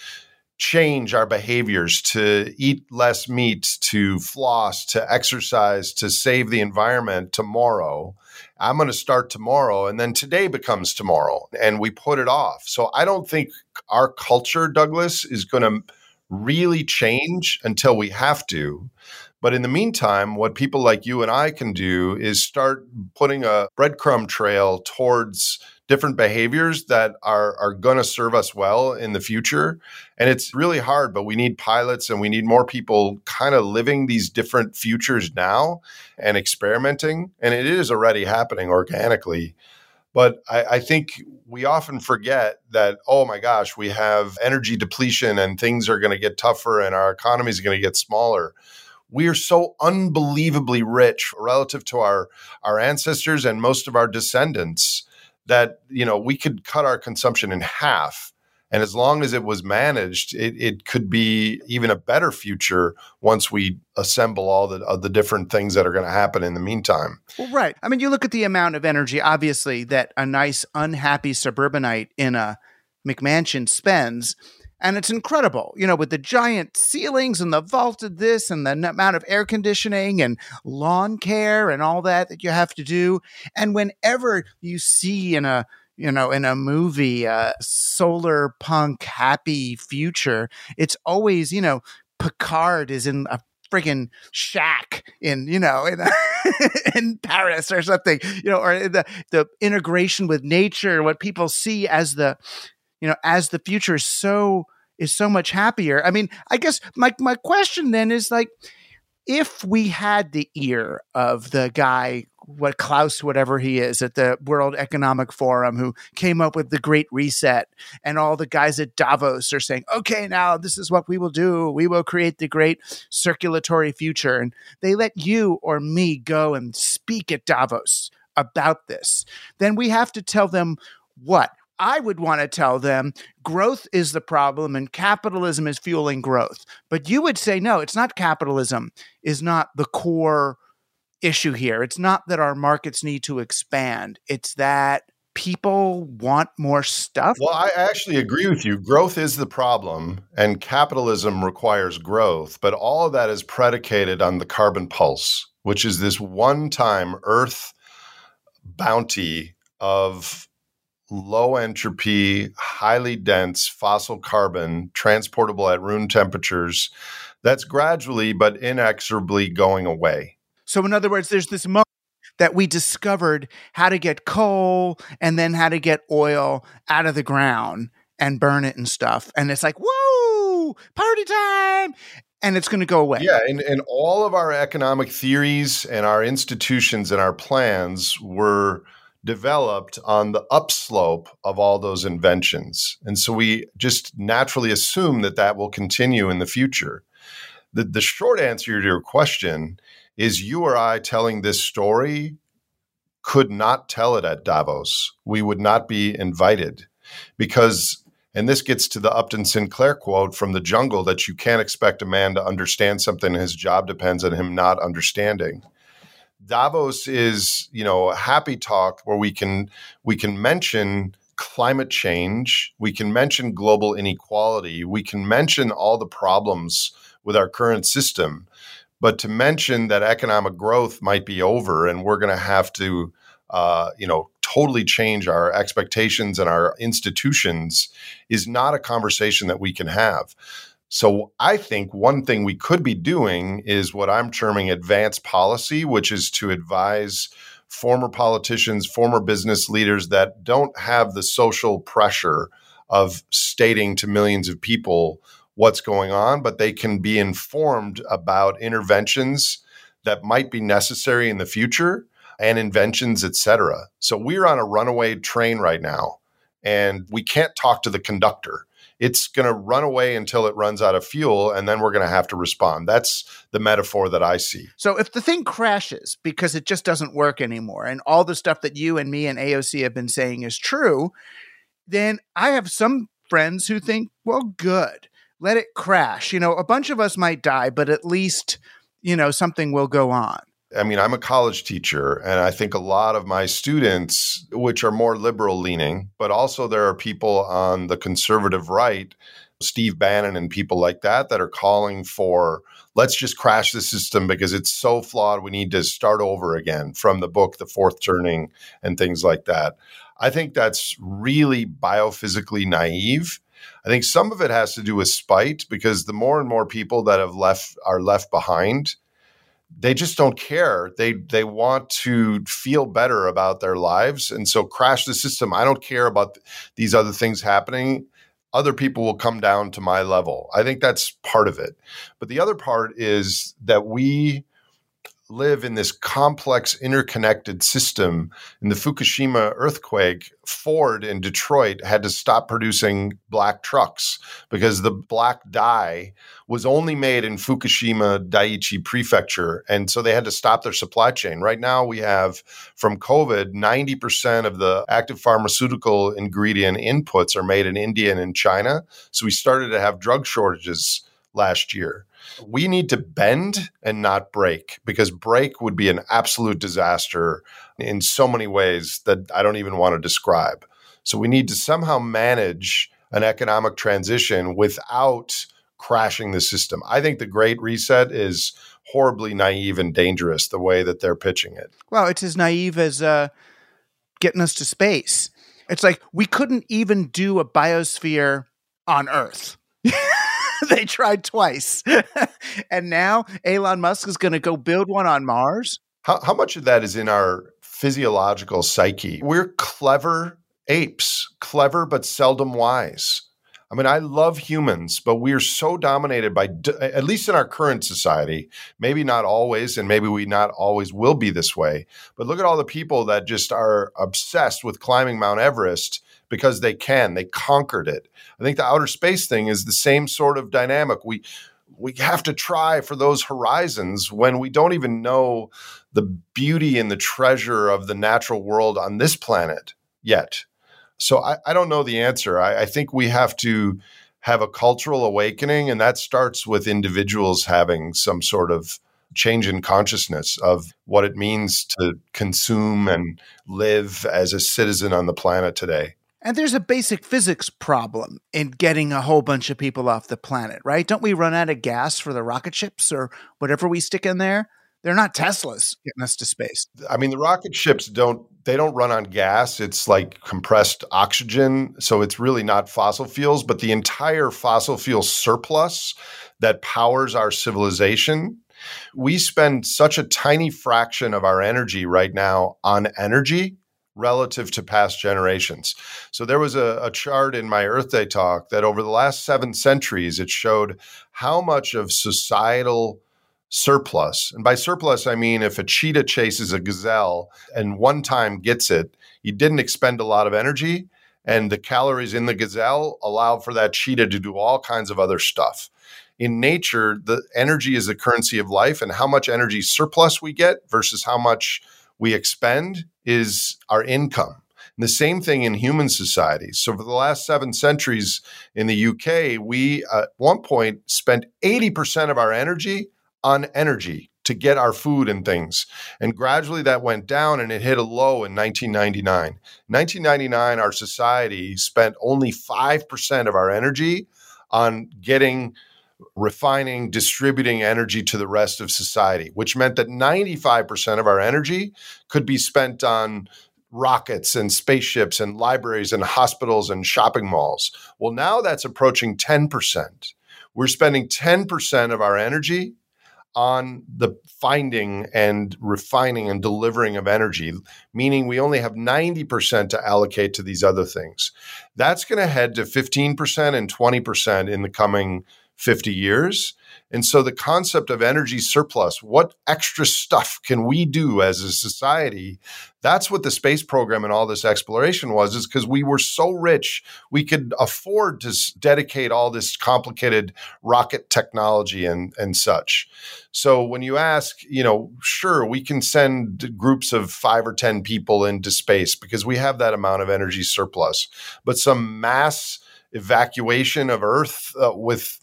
S6: change our behaviors to eat less meat, to floss, to exercise, to save the environment tomorrow. I'm going to start tomorrow. And then today becomes tomorrow. And we put it off. So I don't think our culture, Douglas, is going to really change until we have to. But in the meantime, what people like you and I can do is start putting a breadcrumb trail towards different behaviors that are are going to serve us well in the future. And it's really hard but we need pilots and we need more people kind of living these different futures now and experimenting. And it is already happening organically. But I, I, think we often forget that, oh my gosh, we have energy depletion and things are going to get tougher and our economy is going to get smaller. We are so unbelievably rich relative to our, our ancestors and most of our descendants that you know we could cut our consumption in half and as long as it was managed, it, it could be even a better future once we assemble all the, uh, the different things that are going to happen in the meantime.
S5: Well, right. I mean, you look at the amount of energy, obviously, that a nice, unhappy suburbanite in a McMansion spends. And it's incredible, you know, with the giant ceilings and the vaulted this and the amount of air conditioning and lawn care and all that that you have to do. And whenever you see in a you know, in a movie, uh, solar punk happy future, it's always, you know, Picard is in a friggin' shack in, you know, in, in Paris or something, you know, or the, the integration with nature, what people see as the, you know, as the future is so, is so much happier. I mean, I guess my, my question then is like, if we had the ear of the guy what Klaus, whatever he is, at the World Economic Forum, who came up with the Great Reset, and all the guys at Davos are saying, "Okay, now this is what we will do. We will create the great circulatory future." And they let you or me go and speak at Davos about this. Then we have to tell them what I would want to tell them growth is the problem and capitalism is fueling growth. But you would say, no, it's not capitalism, is not the core issue here. It's not that our markets need to expand, it's that people want more stuff.
S6: Well, I actually agree with you. Growth is the problem, and capitalism requires growth, but all of that is predicated on the carbon pulse, which is this one time Earth bounty of low entropy, highly dense fossil carbon transportable at room temperatures that's gradually but inexorably going away.
S5: So, in other words, there's this moment that we discovered how to get coal and then how to get oil out of the ground and burn it and stuff. And it's like, whoa, party time. And it's going to go away.
S6: Yeah. And, and all of our economic theories and our institutions and our plans were developed on the upslope of all those inventions. And so we just naturally assume that that will continue in the future. The, the short answer to your question is you or I telling this story could not tell it at Davos. We would not be invited because, and this gets to the Upton Sinclair quote from the jungle that you can't expect a man to understand something. His job depends on him not understanding. Davos is, you know, a happy talk where we can we can mention climate change, we can mention global inequality, we can mention all the problems with our current system. But to mention that economic growth might be over and we're going to have to, uh, you know, totally change our expectations and our institutions is not a conversation that we can have. So I think one thing we could be doing is what I'm terming advanced policy, which is to advise former politicians, former business leaders that don't have the social pressure of stating to millions of people what's going on, but they can be informed about interventions that might be necessary in the future and inventions, et cetera. So we're on a runaway train right now, and we can't talk to the conductor. It's going to run away until it runs out of fuel, and then we're going to have to respond. That's the metaphor that I see.
S5: So if the thing crashes because it just doesn't work anymore, and all the stuff that you and me and AOC have been saying is true, then I have some friends who think, well, good let it crash. You know, a bunch of us might die, but at least, you know, something will go on.
S6: I mean, I'm a college teacher, and I think a lot of my students, which are more liberal leaning, but also there are people on the conservative right, Steve Bannon and people like that, that are calling for let's just crash the system because it's so flawed. We need to start over again from the book, The Fourth Turning, and things like that. I think that's really biophysically naive. I think some of it has to do with spite because the more and more people that have left are left behind, they just don't care. They they want to feel better about their lives, and so crash the system. I don't care about these other things happening. Other people will come down to my level. I think that's part of it. But the other part is that we live in this complex interconnected system. In the Fukushima earthquake, Ford in Detroit had to stop producing black trucks because the black dye was only made in Fukushima Daiichi prefecture. And so they had to stop their supply chain. Right now, we have from COVID, 90% of the active pharmaceutical ingredient inputs are made in India and in China. So we started to have drug shortages last year. We need to bend and not break because break would be an absolute disaster in so many ways that I don't even want to describe. So we need to somehow manage an economic transition without crashing the system. I think the Great Reset is horribly naive and dangerous the way that they're pitching it.
S5: Well, it's as naive as uh, getting us to space. It's like we couldn't even do a biosphere on Earth. they tried twice. and now Elon Musk is going to go build one on Mars.
S6: How, how much of that is in our physiological psyche? We're clever apes, clever but seldom wise. I mean, I love humans, but we are so dominated by, at least in our current society, maybe not always, and maybe we not always will be this way. But look at all the people that just are obsessed with climbing Mount Everest because they can. They conquered it. I think the outer space thing is the same sort of dynamic. We we have to try for those horizons when we don't even know the beauty and the treasure of the natural world on this planet yet. So I, I don't know the answer. I, I think we have to have a cultural awakening, and that starts with individuals having some sort of change in consciousness of what it means to consume and live as a citizen on the planet today.
S5: And there's a basic physics problem in getting a whole bunch of people off the planet, right? Don't we run out of gas for the rocket ships or whatever we stick in there? They're not Teslas getting us to space.
S6: I mean, the rocket ships don't they don't run on gas. It's like compressed oxygen, so it's really not fossil fuels, but the entire fossil fuel surplus that powers our civilization we spend such a tiny fraction of our energy right now on energy relative to past generations. So there was a, a, chart in my Earth Day talk that over the last seven centuries, it showed how much of societal surplus, and by surplus, I mean if a cheetah chases a gazelle and one time gets it, he didn't expend a lot of energy. And the calories in the gazelle allow for that cheetah to do all kinds of other stuff. In nature, the energy is the currency of life, and how much energy surplus we get versus how much we expend is our income. And the same thing in human societies. So, for the last seven centuries in the UK, we uh, at one point spent 80% of our energy on energy to get our food and things. And gradually that went down and it hit a low in 1999. 1999, our society spent only 5% of our energy on getting refining, distributing energy to the rest of society, which meant that 95% of our energy could be spent on rockets and spaceships and libraries and hospitals and shopping malls. Well, now that's approaching 10%. We're spending 10% of our energy on the finding and refining and delivering of energy, meaning we only have 90% to allocate to these other things. That's going to head to 15% and 20% in the coming 50 years. And so the concept of energy surplus, what extra stuff can we do as a society? That's what the space program and all this exploration was, is because we were so rich, we could afford to dedicate all this complicated rocket technology and, and such. So when you ask, you know, sure, we can send groups of five or 10 people into space because we have that amount of energy surplus, but some mass evacuation of Earth uh, with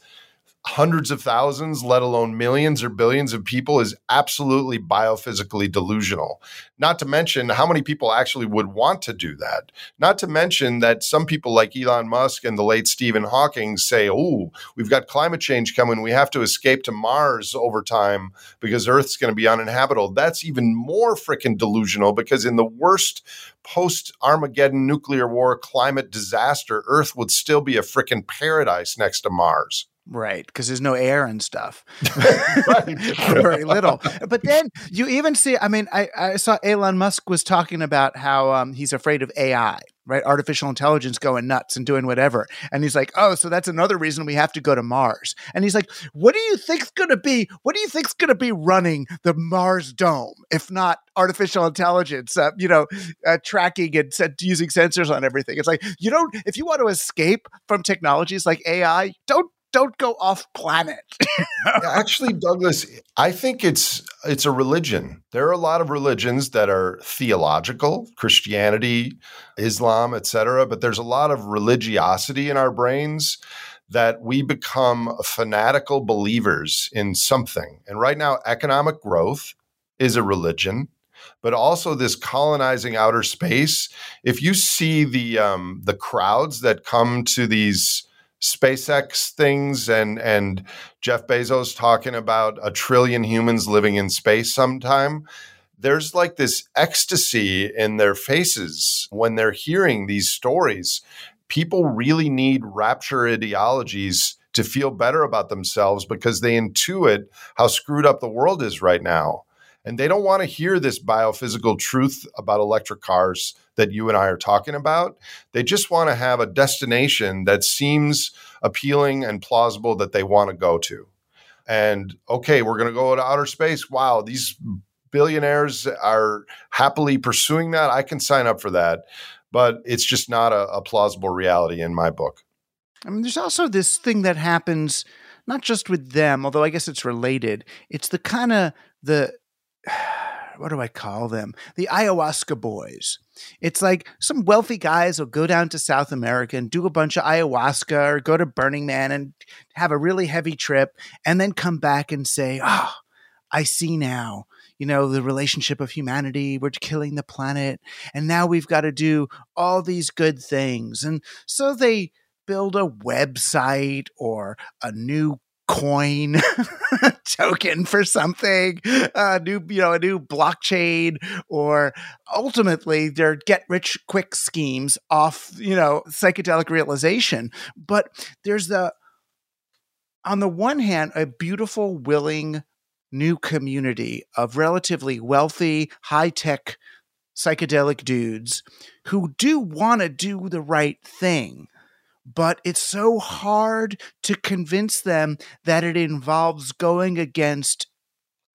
S6: hundreds of thousands, let alone millions or billions of people, is absolutely biophysically delusional. Not to mention how many people actually would want to do that. Not to mention that some people like Elon Musk and the late Stephen Hawking say, oh, we've got climate change coming. We have to escape to Mars over time because Earth's going to be uninhabitable. That's even more freaking delusional because in the worst post Armageddon nuclear war climate disaster, Earth would still be a freaking paradise next to Mars.
S5: Right, because there's no air and stuff. Very little. But then you even see, I mean, I, I saw Elon Musk was talking about how um, he's afraid of AI, right? Artificial intelligence going nuts and doing whatever. And he's like, oh, so that's another reason we have to go to Mars. And he's like, what do you think's going to be, what do you think's going to be running the Mars dome, if not artificial intelligence, uh, you know, uh, tracking and set, using sensors on everything? It's like, you don't, if you want to escape from technologies like AI, don't don't go off planet.
S6: Actually, Douglas, I think it's it's a religion. There are a lot of religions that are theological, Christianity, Islam, etc., but there's a lot of religiosity in our brains that we become fanatical believers in something. And right now economic growth is a religion but also this colonizing outer space. If you see the um, the crowds that come to these SpaceX things and and Jeff Bezos talking about a trillion humans living in space sometime there's like this ecstasy in their faces when they're hearing these stories. People really need rapture ideologies to feel better about themselves because they intuit how screwed up the world is right now and they don't want to hear this biophysical truth about electric cars that you and I are talking about. They just want to have a destination that seems appealing and plausible that they want to go to. And okay, we're going to go to outer space. Wow, these billionaires are happily pursuing that. I can sign up for that. But it's just not a, a plausible reality in my book.
S5: I mean, there's also this thing that happens not just with them, although I guess it's related. It's the kind of the what do I call them? The ayahuasca boys. It's like some wealthy guys will go down to South America and do a bunch of ayahuasca or go to Burning Man and have a really heavy trip and then come back and say, Oh, I see now. You know, the relationship of humanity, we're killing the planet, and now we've got to do all these good things. And so they build a website or a new coin token for something, a new, you know, a new blockchain, or ultimately their get rich quick schemes off, you know, psychedelic realization. But there's the, on the one hand, a beautiful, willing new community of relatively wealthy, high tech psychedelic dudes who do want to do the right thing but it's so hard to convince them that it involves going against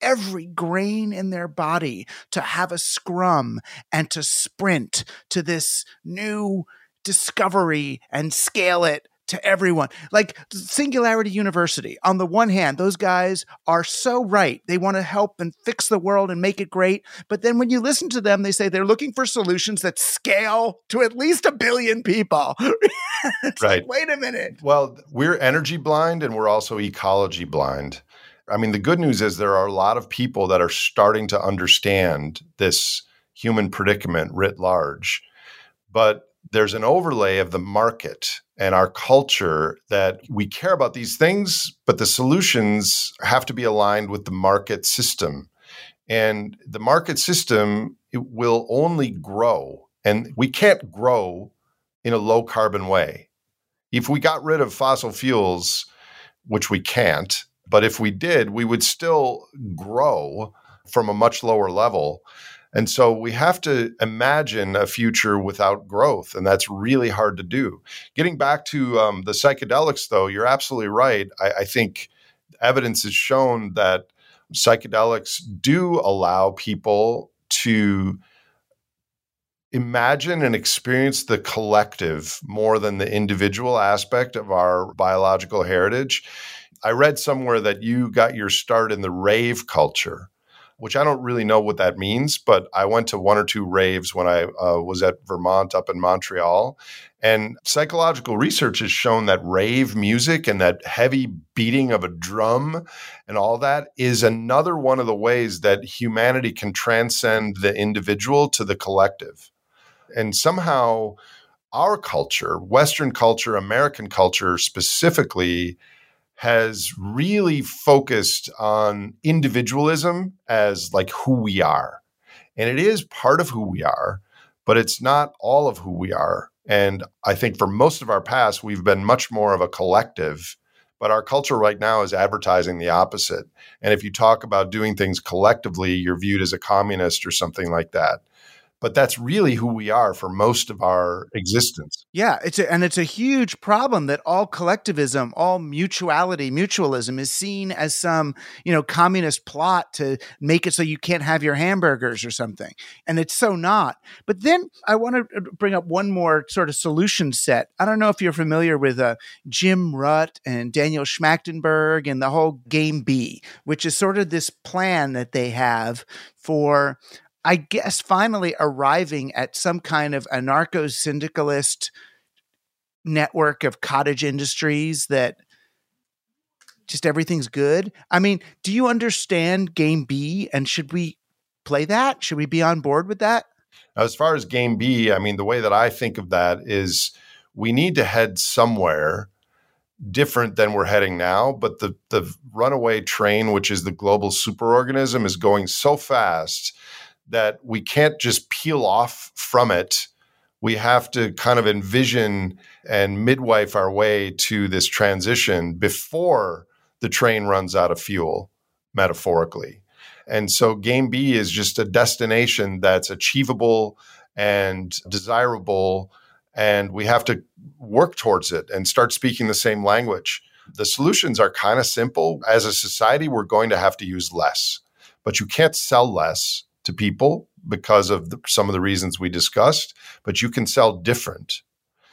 S5: every grain in their body to have a scrum and to sprint to this new discovery and scale it to everyone. Like Singularity University, on the one hand, those guys are so right. They want to help and fix the world and make it great. But then when you listen to them, they say they're looking for solutions that scale to at least a billion people. right. Like, wait a minute.
S6: Well, we're energy blind and we're also ecology blind. I mean, the good news is there are a lot of people that are starting to understand this human predicament writ large. But there's an overlay of the market and our culture that we care about these things, but the solutions have to be aligned with the market system. And the market system will only grow, and we can't grow in a low carbon way. If we got rid of fossil fuels, which we can't, but if we did, we would still grow from a much lower level. And so we have to imagine a future without growth, and that's really hard to do. Getting back to um, the psychedelics, though, you're absolutely right. I, I think evidence has shown that psychedelics do allow people to imagine and experience the collective more than the individual aspect of our biological heritage. I read somewhere that you got your start in the rave culture which I don't really know what that means, but I went to one or two raves when I uh, was at Vermont up in Montreal. And psychological research has shown that rave music and that heavy beating of a drum and all that is another one of the ways that humanity can transcend the individual to the collective. And somehow, our culture, Western culture, American culture specifically, has really focused on individualism as like who we are. And it is part of who we are, but it's not all of who we are. And I think for most of our past, we've been much more of a collective. But our culture right now is advertising the opposite. And if you talk about doing things collectively, you're viewed as a communist or something like that but that's really who we are for most of our existence.
S5: Yeah, it's a, and it's a huge problem that all collectivism, all mutuality, mutualism is seen as some, you know, communist plot to make it so you can't have your hamburgers or something. And it's so not. But then I want to uh, bring up one more sort of solution set. I don't know if you're familiar with uh, Jim Rutt and Daniel Schmachtenberger and the whole Game B, which is sort of this plan that they have for I guess finally arriving at some kind of anarcho syndicalist network of cottage industries that just everything's good. I mean, do you understand game B and should we play that? Should we be on board with that?
S6: As far as game B, I mean, the way that I think of that is we need to head somewhere different than we're heading now. But the, the runaway train, which is the global superorganism, is going so fast that we can't just peel off from it. We have to kind of envision and midwife our way to this transition before the train runs out of fuel, metaphorically. And so, Game B is just a destination that's achievable and desirable. And we have to work towards it and start speaking the same language. The solutions are kind of simple. As a society, we're going to have to use less, but you can't sell less to people because of the, some of the reasons we discussed, but you can sell different.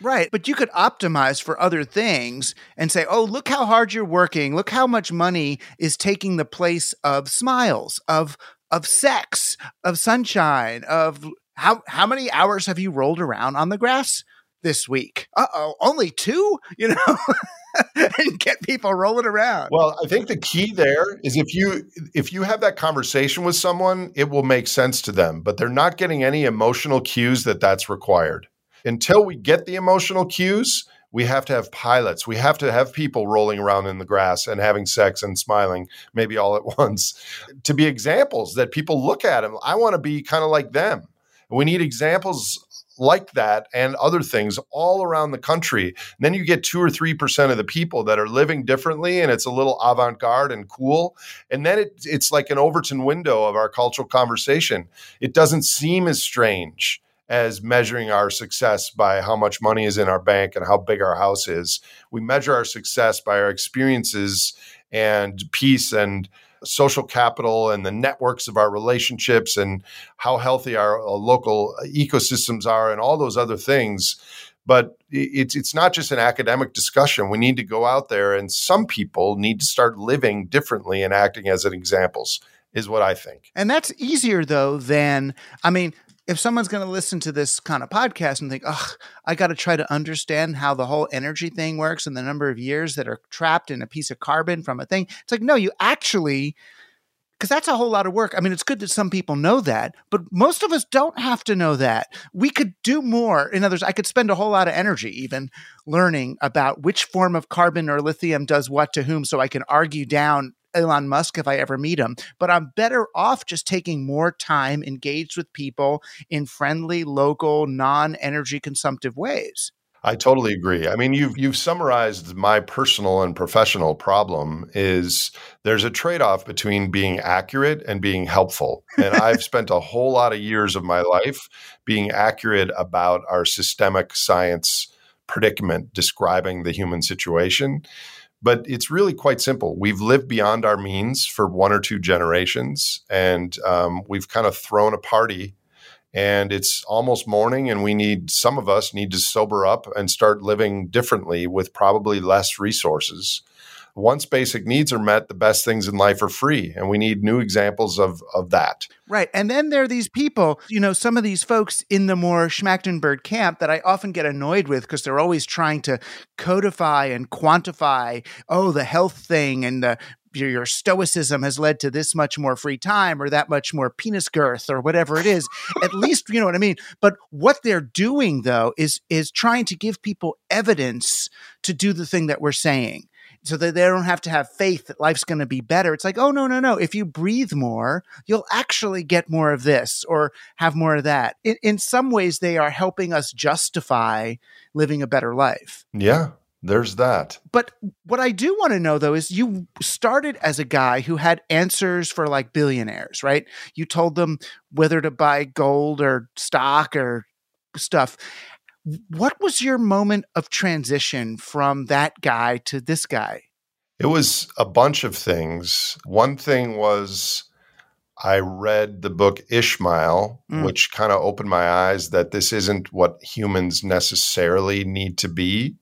S5: Right. But you could optimize for other things and say, oh, look how hard you're working. Look how much money is taking the place of smiles, of of sex, of sunshine, of how how many hours have you rolled around on the grass this week? Uh oh, only two? You know? and get people rolling around.
S6: Well, I think the key there is if you if you have that conversation with someone, it will make sense to them, but they're not getting any emotional cues that that's required. Until we get the emotional cues, we have to have pilots. We have to have people rolling around in the grass and having sex and smiling, maybe all at once, to be examples that people look at them. I want to be kind of like them. We need examples like that and other things all around the country. And then you get two or three percent of the people that are living differently, and it's a little avant-garde and cool. And then it, it's like an Overton window of our cultural conversation. It doesn't seem as strange as measuring our success by how much money is in our bank and how big our house is. We measure our success by our experiences and peace and social capital and the networks of our relationships and how healthy our uh, local ecosystems are and all those other things but it's it's not just an academic discussion. We need to go out there, and some people need to start living differently and acting as an examples. Is what I think.
S5: And that's easier though than I mean, if someone's going to listen to this kind of podcast and think, "Ugh, I got to try to understand how the whole energy thing works and the number of years that are trapped in a piece of carbon from a thing," it's like, no, you actually, because that's a whole lot of work. I mean, it's good that some people know that, but most of us don't have to know that. We could do more. In others, I could spend a whole lot of energy even learning about which form of carbon or lithium does what to whom, so I can argue down Elon Musk if I ever meet him, but I'm better off just taking more time engaged with people in friendly, local, non energy consumptive ways.
S6: I totally agree. I mean, you've you've summarized my personal and professional problem is there's a trade-off between being accurate and being helpful. And I've spent a whole lot of years of my life being accurate about our systemic science predicament describing the human situation. But it's really quite simple. We've lived beyond our means for one or two generations, and um, we've kind of thrown a party. And it's almost morning, and we need some of us need to sober up and start living differently with probably less resources once basic needs are met, the best things in life are free. And we need new examples of, of that.
S5: Right. And then there are these people, you know, some of these folks in the more Schmachtenberger camp that I often get annoyed with because they're always trying to codify and quantify, oh, the health thing and the your, your, stoicism has led to this much more free time or that much more penis girth or whatever it is at least you know what i mean but what they're doing though is is trying to give people evidence to do the thing that we're saying so that they don't have to have faith that life's going to be better. It's like, oh, no, no, no. If you breathe more, you'll actually get more of this or have more of that. In, in some ways, they are helping us justify living a better life.
S6: Yeah. there's that.
S5: But what I do want to know though is you started as a guy who had answers for like billionaires, right? You told them whether to buy gold or stock or stuff. What was your moment of transition from that guy to this guy?
S6: It was a bunch of things. One thing was I read the book Ishmael, mm. which kind of opened my eyes that this isn't what humans necessarily need to be.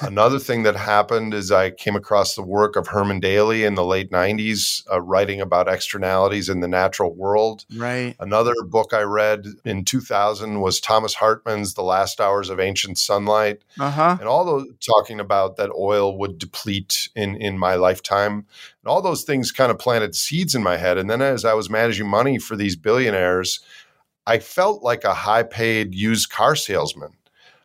S6: Another thing that happened is I came across the work of Herman Daly in the late 90s, uh, writing about externalities in the natural world.
S5: Right.
S6: Another book I read in 2000 was Thomas Hartmann's The Last Hours of Ancient Sunlight.
S5: Uh-huh.
S6: And all those talking about that oil would deplete in, in my lifetime. And all those things kind of planted seeds in my head. And then as I was managing money for these billionaires, I felt like a high paid used car salesman.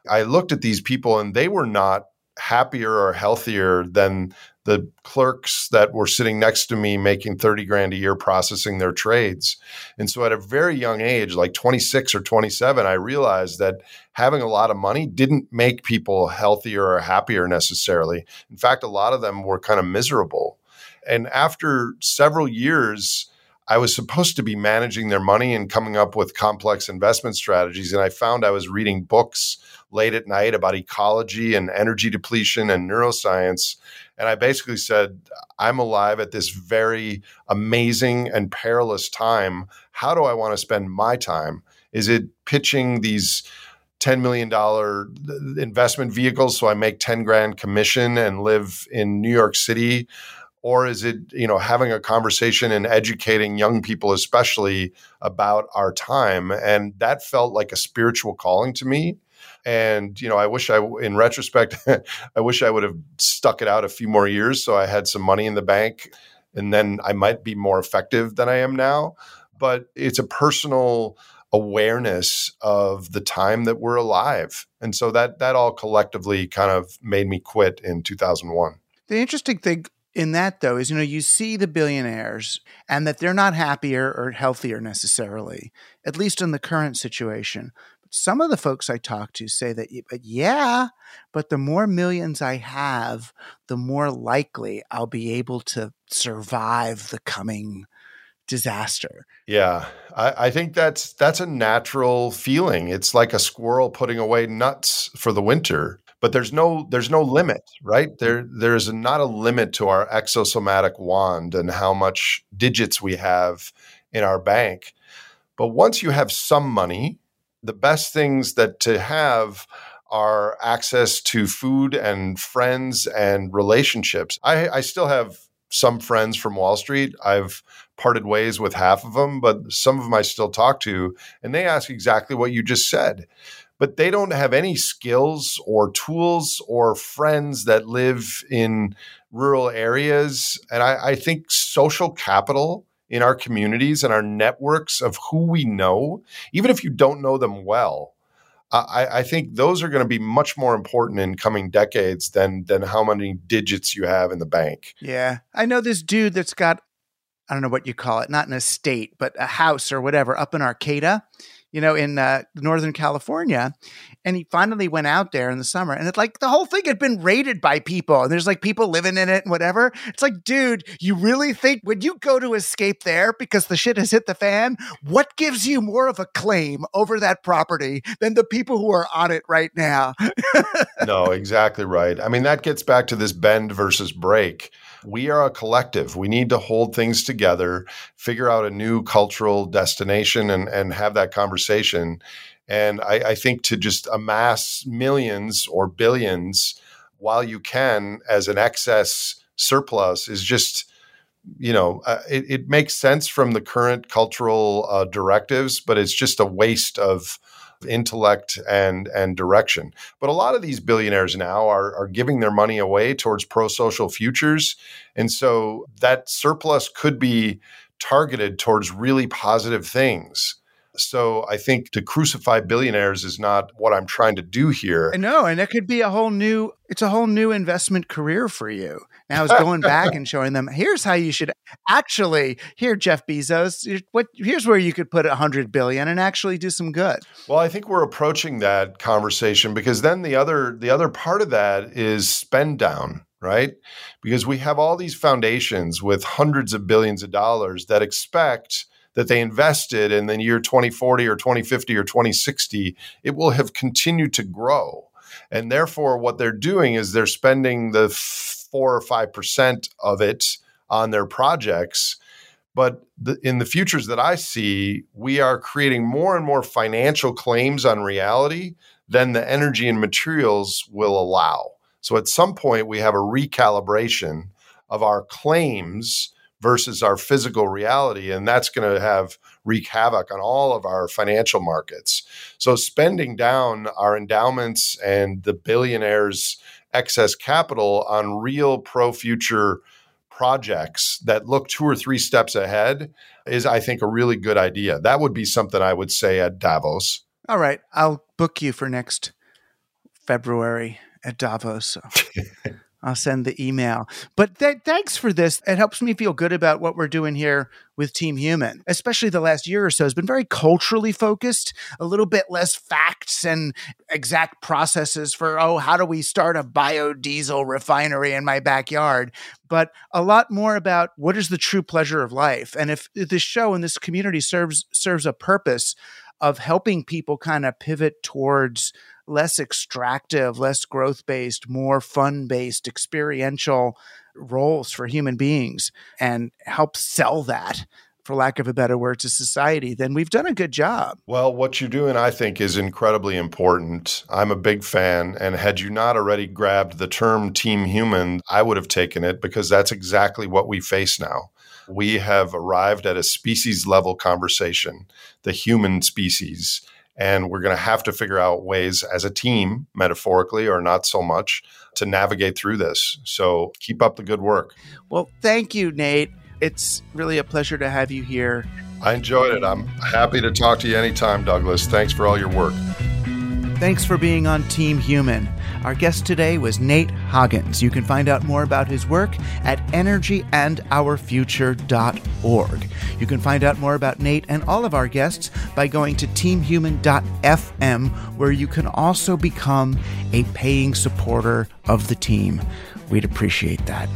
S6: I looked at these people and they were not happier or healthier than the clerks that were sitting next to me making 30 grand a year processing their trades. And so at a very young age, like 26 or 27, I realized that having a lot of money didn't make people healthier or happier necessarily. In fact, a lot of them were kind of miserable. And after several years, I was supposed to be managing their money and coming up with complex investment strategies. And I found I was reading books late at night about ecology and energy depletion and neuroscience. And I basically said, I'm alive at this very amazing and perilous time. How do I want to spend my time? Is it pitching these $10 million uh, investment vehicles so I make 10 grand commission and live in New York City? or is it you know having a conversation and educating young people especially about our time and that felt like a spiritual calling to me and you know, I wish I, in retrospect, I wish I would have stuck it out a few more years so I had some money in the bank, and then I might be more effective than I am now. But it's a personal awareness of the time that we're alive, and so that that all collectively kind of made me quit in 2001.
S5: The interesting thing in that though is you know you see the billionaires and that they're not happier or healthier necessarily at least in the current situation some of the folks I talk to say that, but uh, yeah, but the more millions I have, the more likely I'll be able to survive the coming disaster.
S6: Yeah, I, I, think that's that's a natural feeling. It's like a squirrel putting away nuts for the winter. But there's no there's no limit, right? Mm. There there's not a limit to our exosomatic wand and how much digits we have in our bank. But once you have some money, the best things that to have are access to food and friends and relationships. I, I still have some friends from Wall Street. I've parted ways with half of them, but some of them I still talk to, and they ask exactly what you just said. But they don't have any skills or tools or friends that live in rural areas. And I, I think social capital in our communities and our networks of who we know, even if you don't know them well. I, I think those are going to be much more important in coming decades than than how many digits you have in the bank.
S5: Yeah, I know this dude that's got I don't know what you call it, not an estate, but a house or whatever up in Arcata, you know, in uh, Northern California. And he finally went out there in the summer, and it's like the whole thing had been raided by people, and there's like people living in it and whatever. It's like, dude, you really think when you go to escape there because the shit has hit the fan, what gives you more of a claim over that property than the people who are on it right now?
S6: no, exactly right. I mean, that gets back to this bend versus break we are a collective. We need to hold things together, figure out a new cultural destination, and, and have that conversation. And I, I think to just amass millions or billions while you can as an excess surplus is just you know, uh, it, it, makes sense from the current cultural uh, directives, but it's just a waste of intellect and and direction. But a lot of these billionaires now are are giving their money away towards pro social futures, and so that surplus could be targeted towards really positive things. So I think to crucify billionaires is not what I'm trying to do here.
S5: I know, and it could be a whole new it's a whole new investment career for you. Now it's going back and showing them here's how you should actually here Jeff Bezos what here's where you could put a hundred billion and actually do some good.
S6: Well, I think we're approaching that conversation because then the other the other part of that is spend down right? Because we have all these foundations with hundreds of billions of dollars that expect that they invested in the year 2040 or 2050 or 2060, it will have continued to grow. And therefore, what they're doing is they're spending the four or five percent of it on their projects. But the, in the futures that I see, we are creating more and more financial claims on reality than the energy and materials will allow. So at some point, we have a recalibration of our claims versus our physical reality. And that's going to have wreak havoc on all of our financial markets. So spending down our endowments and the billionaires' excess capital on real pro future projects that look two or three steps ahead is, I think, a really good idea. That would be something I would say at Davos.
S5: All right. I'll book you for next February at Davos. So. I'll send the email. But th- thanks for this. It helps me feel good about what we're doing here with Team Human, especially the last year or so has been very culturally focused, a little bit less facts and exact processes for, oh, how do we start a biodiesel refinery in my backyard? But a lot more about what is the true pleasure of life. And if this show and this community serves serves a purpose of helping people kind of pivot towards less extractive, less growth based, more fun based, experiential roles for human beings and help sell that for lack of a better word, to society, then we've done a good job.
S6: Well, what you're doing, I think, is incredibly important. I'm a big fan. And had you not already grabbed the term team human, I would have taken it because that's exactly what we face now. We have arrived at a species level conversation, the human species. And we're going to have to figure out ways as a team, metaphorically or not so much, to navigate through this. So keep up the good work.
S5: Well, thank you, Nate. It's really a pleasure to have you here.
S6: I enjoyed it. I'm happy to talk to you anytime, Douglas. Thanks for all your work.
S5: Thanks for being on Team Human. Our guest today was Nate Hagens. You can find out more about his work at energyandourfuture.org. You can find out more about Nate and all of our guests by going to teamhuman.fm, where you can also become a paying supporter of the team. We'd appreciate that.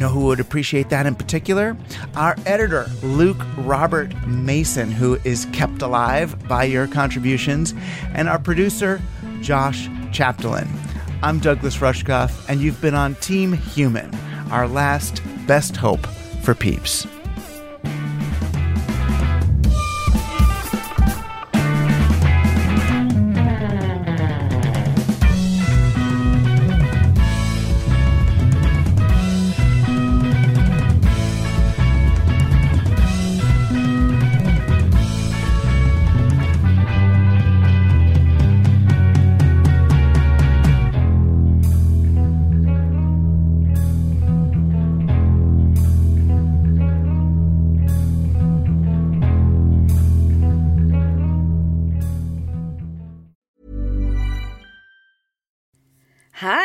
S5: Know who would appreciate that in particular? Our editor, Luke Robert Mason, who is kept alive by your contributions, and our producer, Josh Chapdelaine. I'm Douglas Rushkoff, and you've been on Team Human, our last best hope for peeps.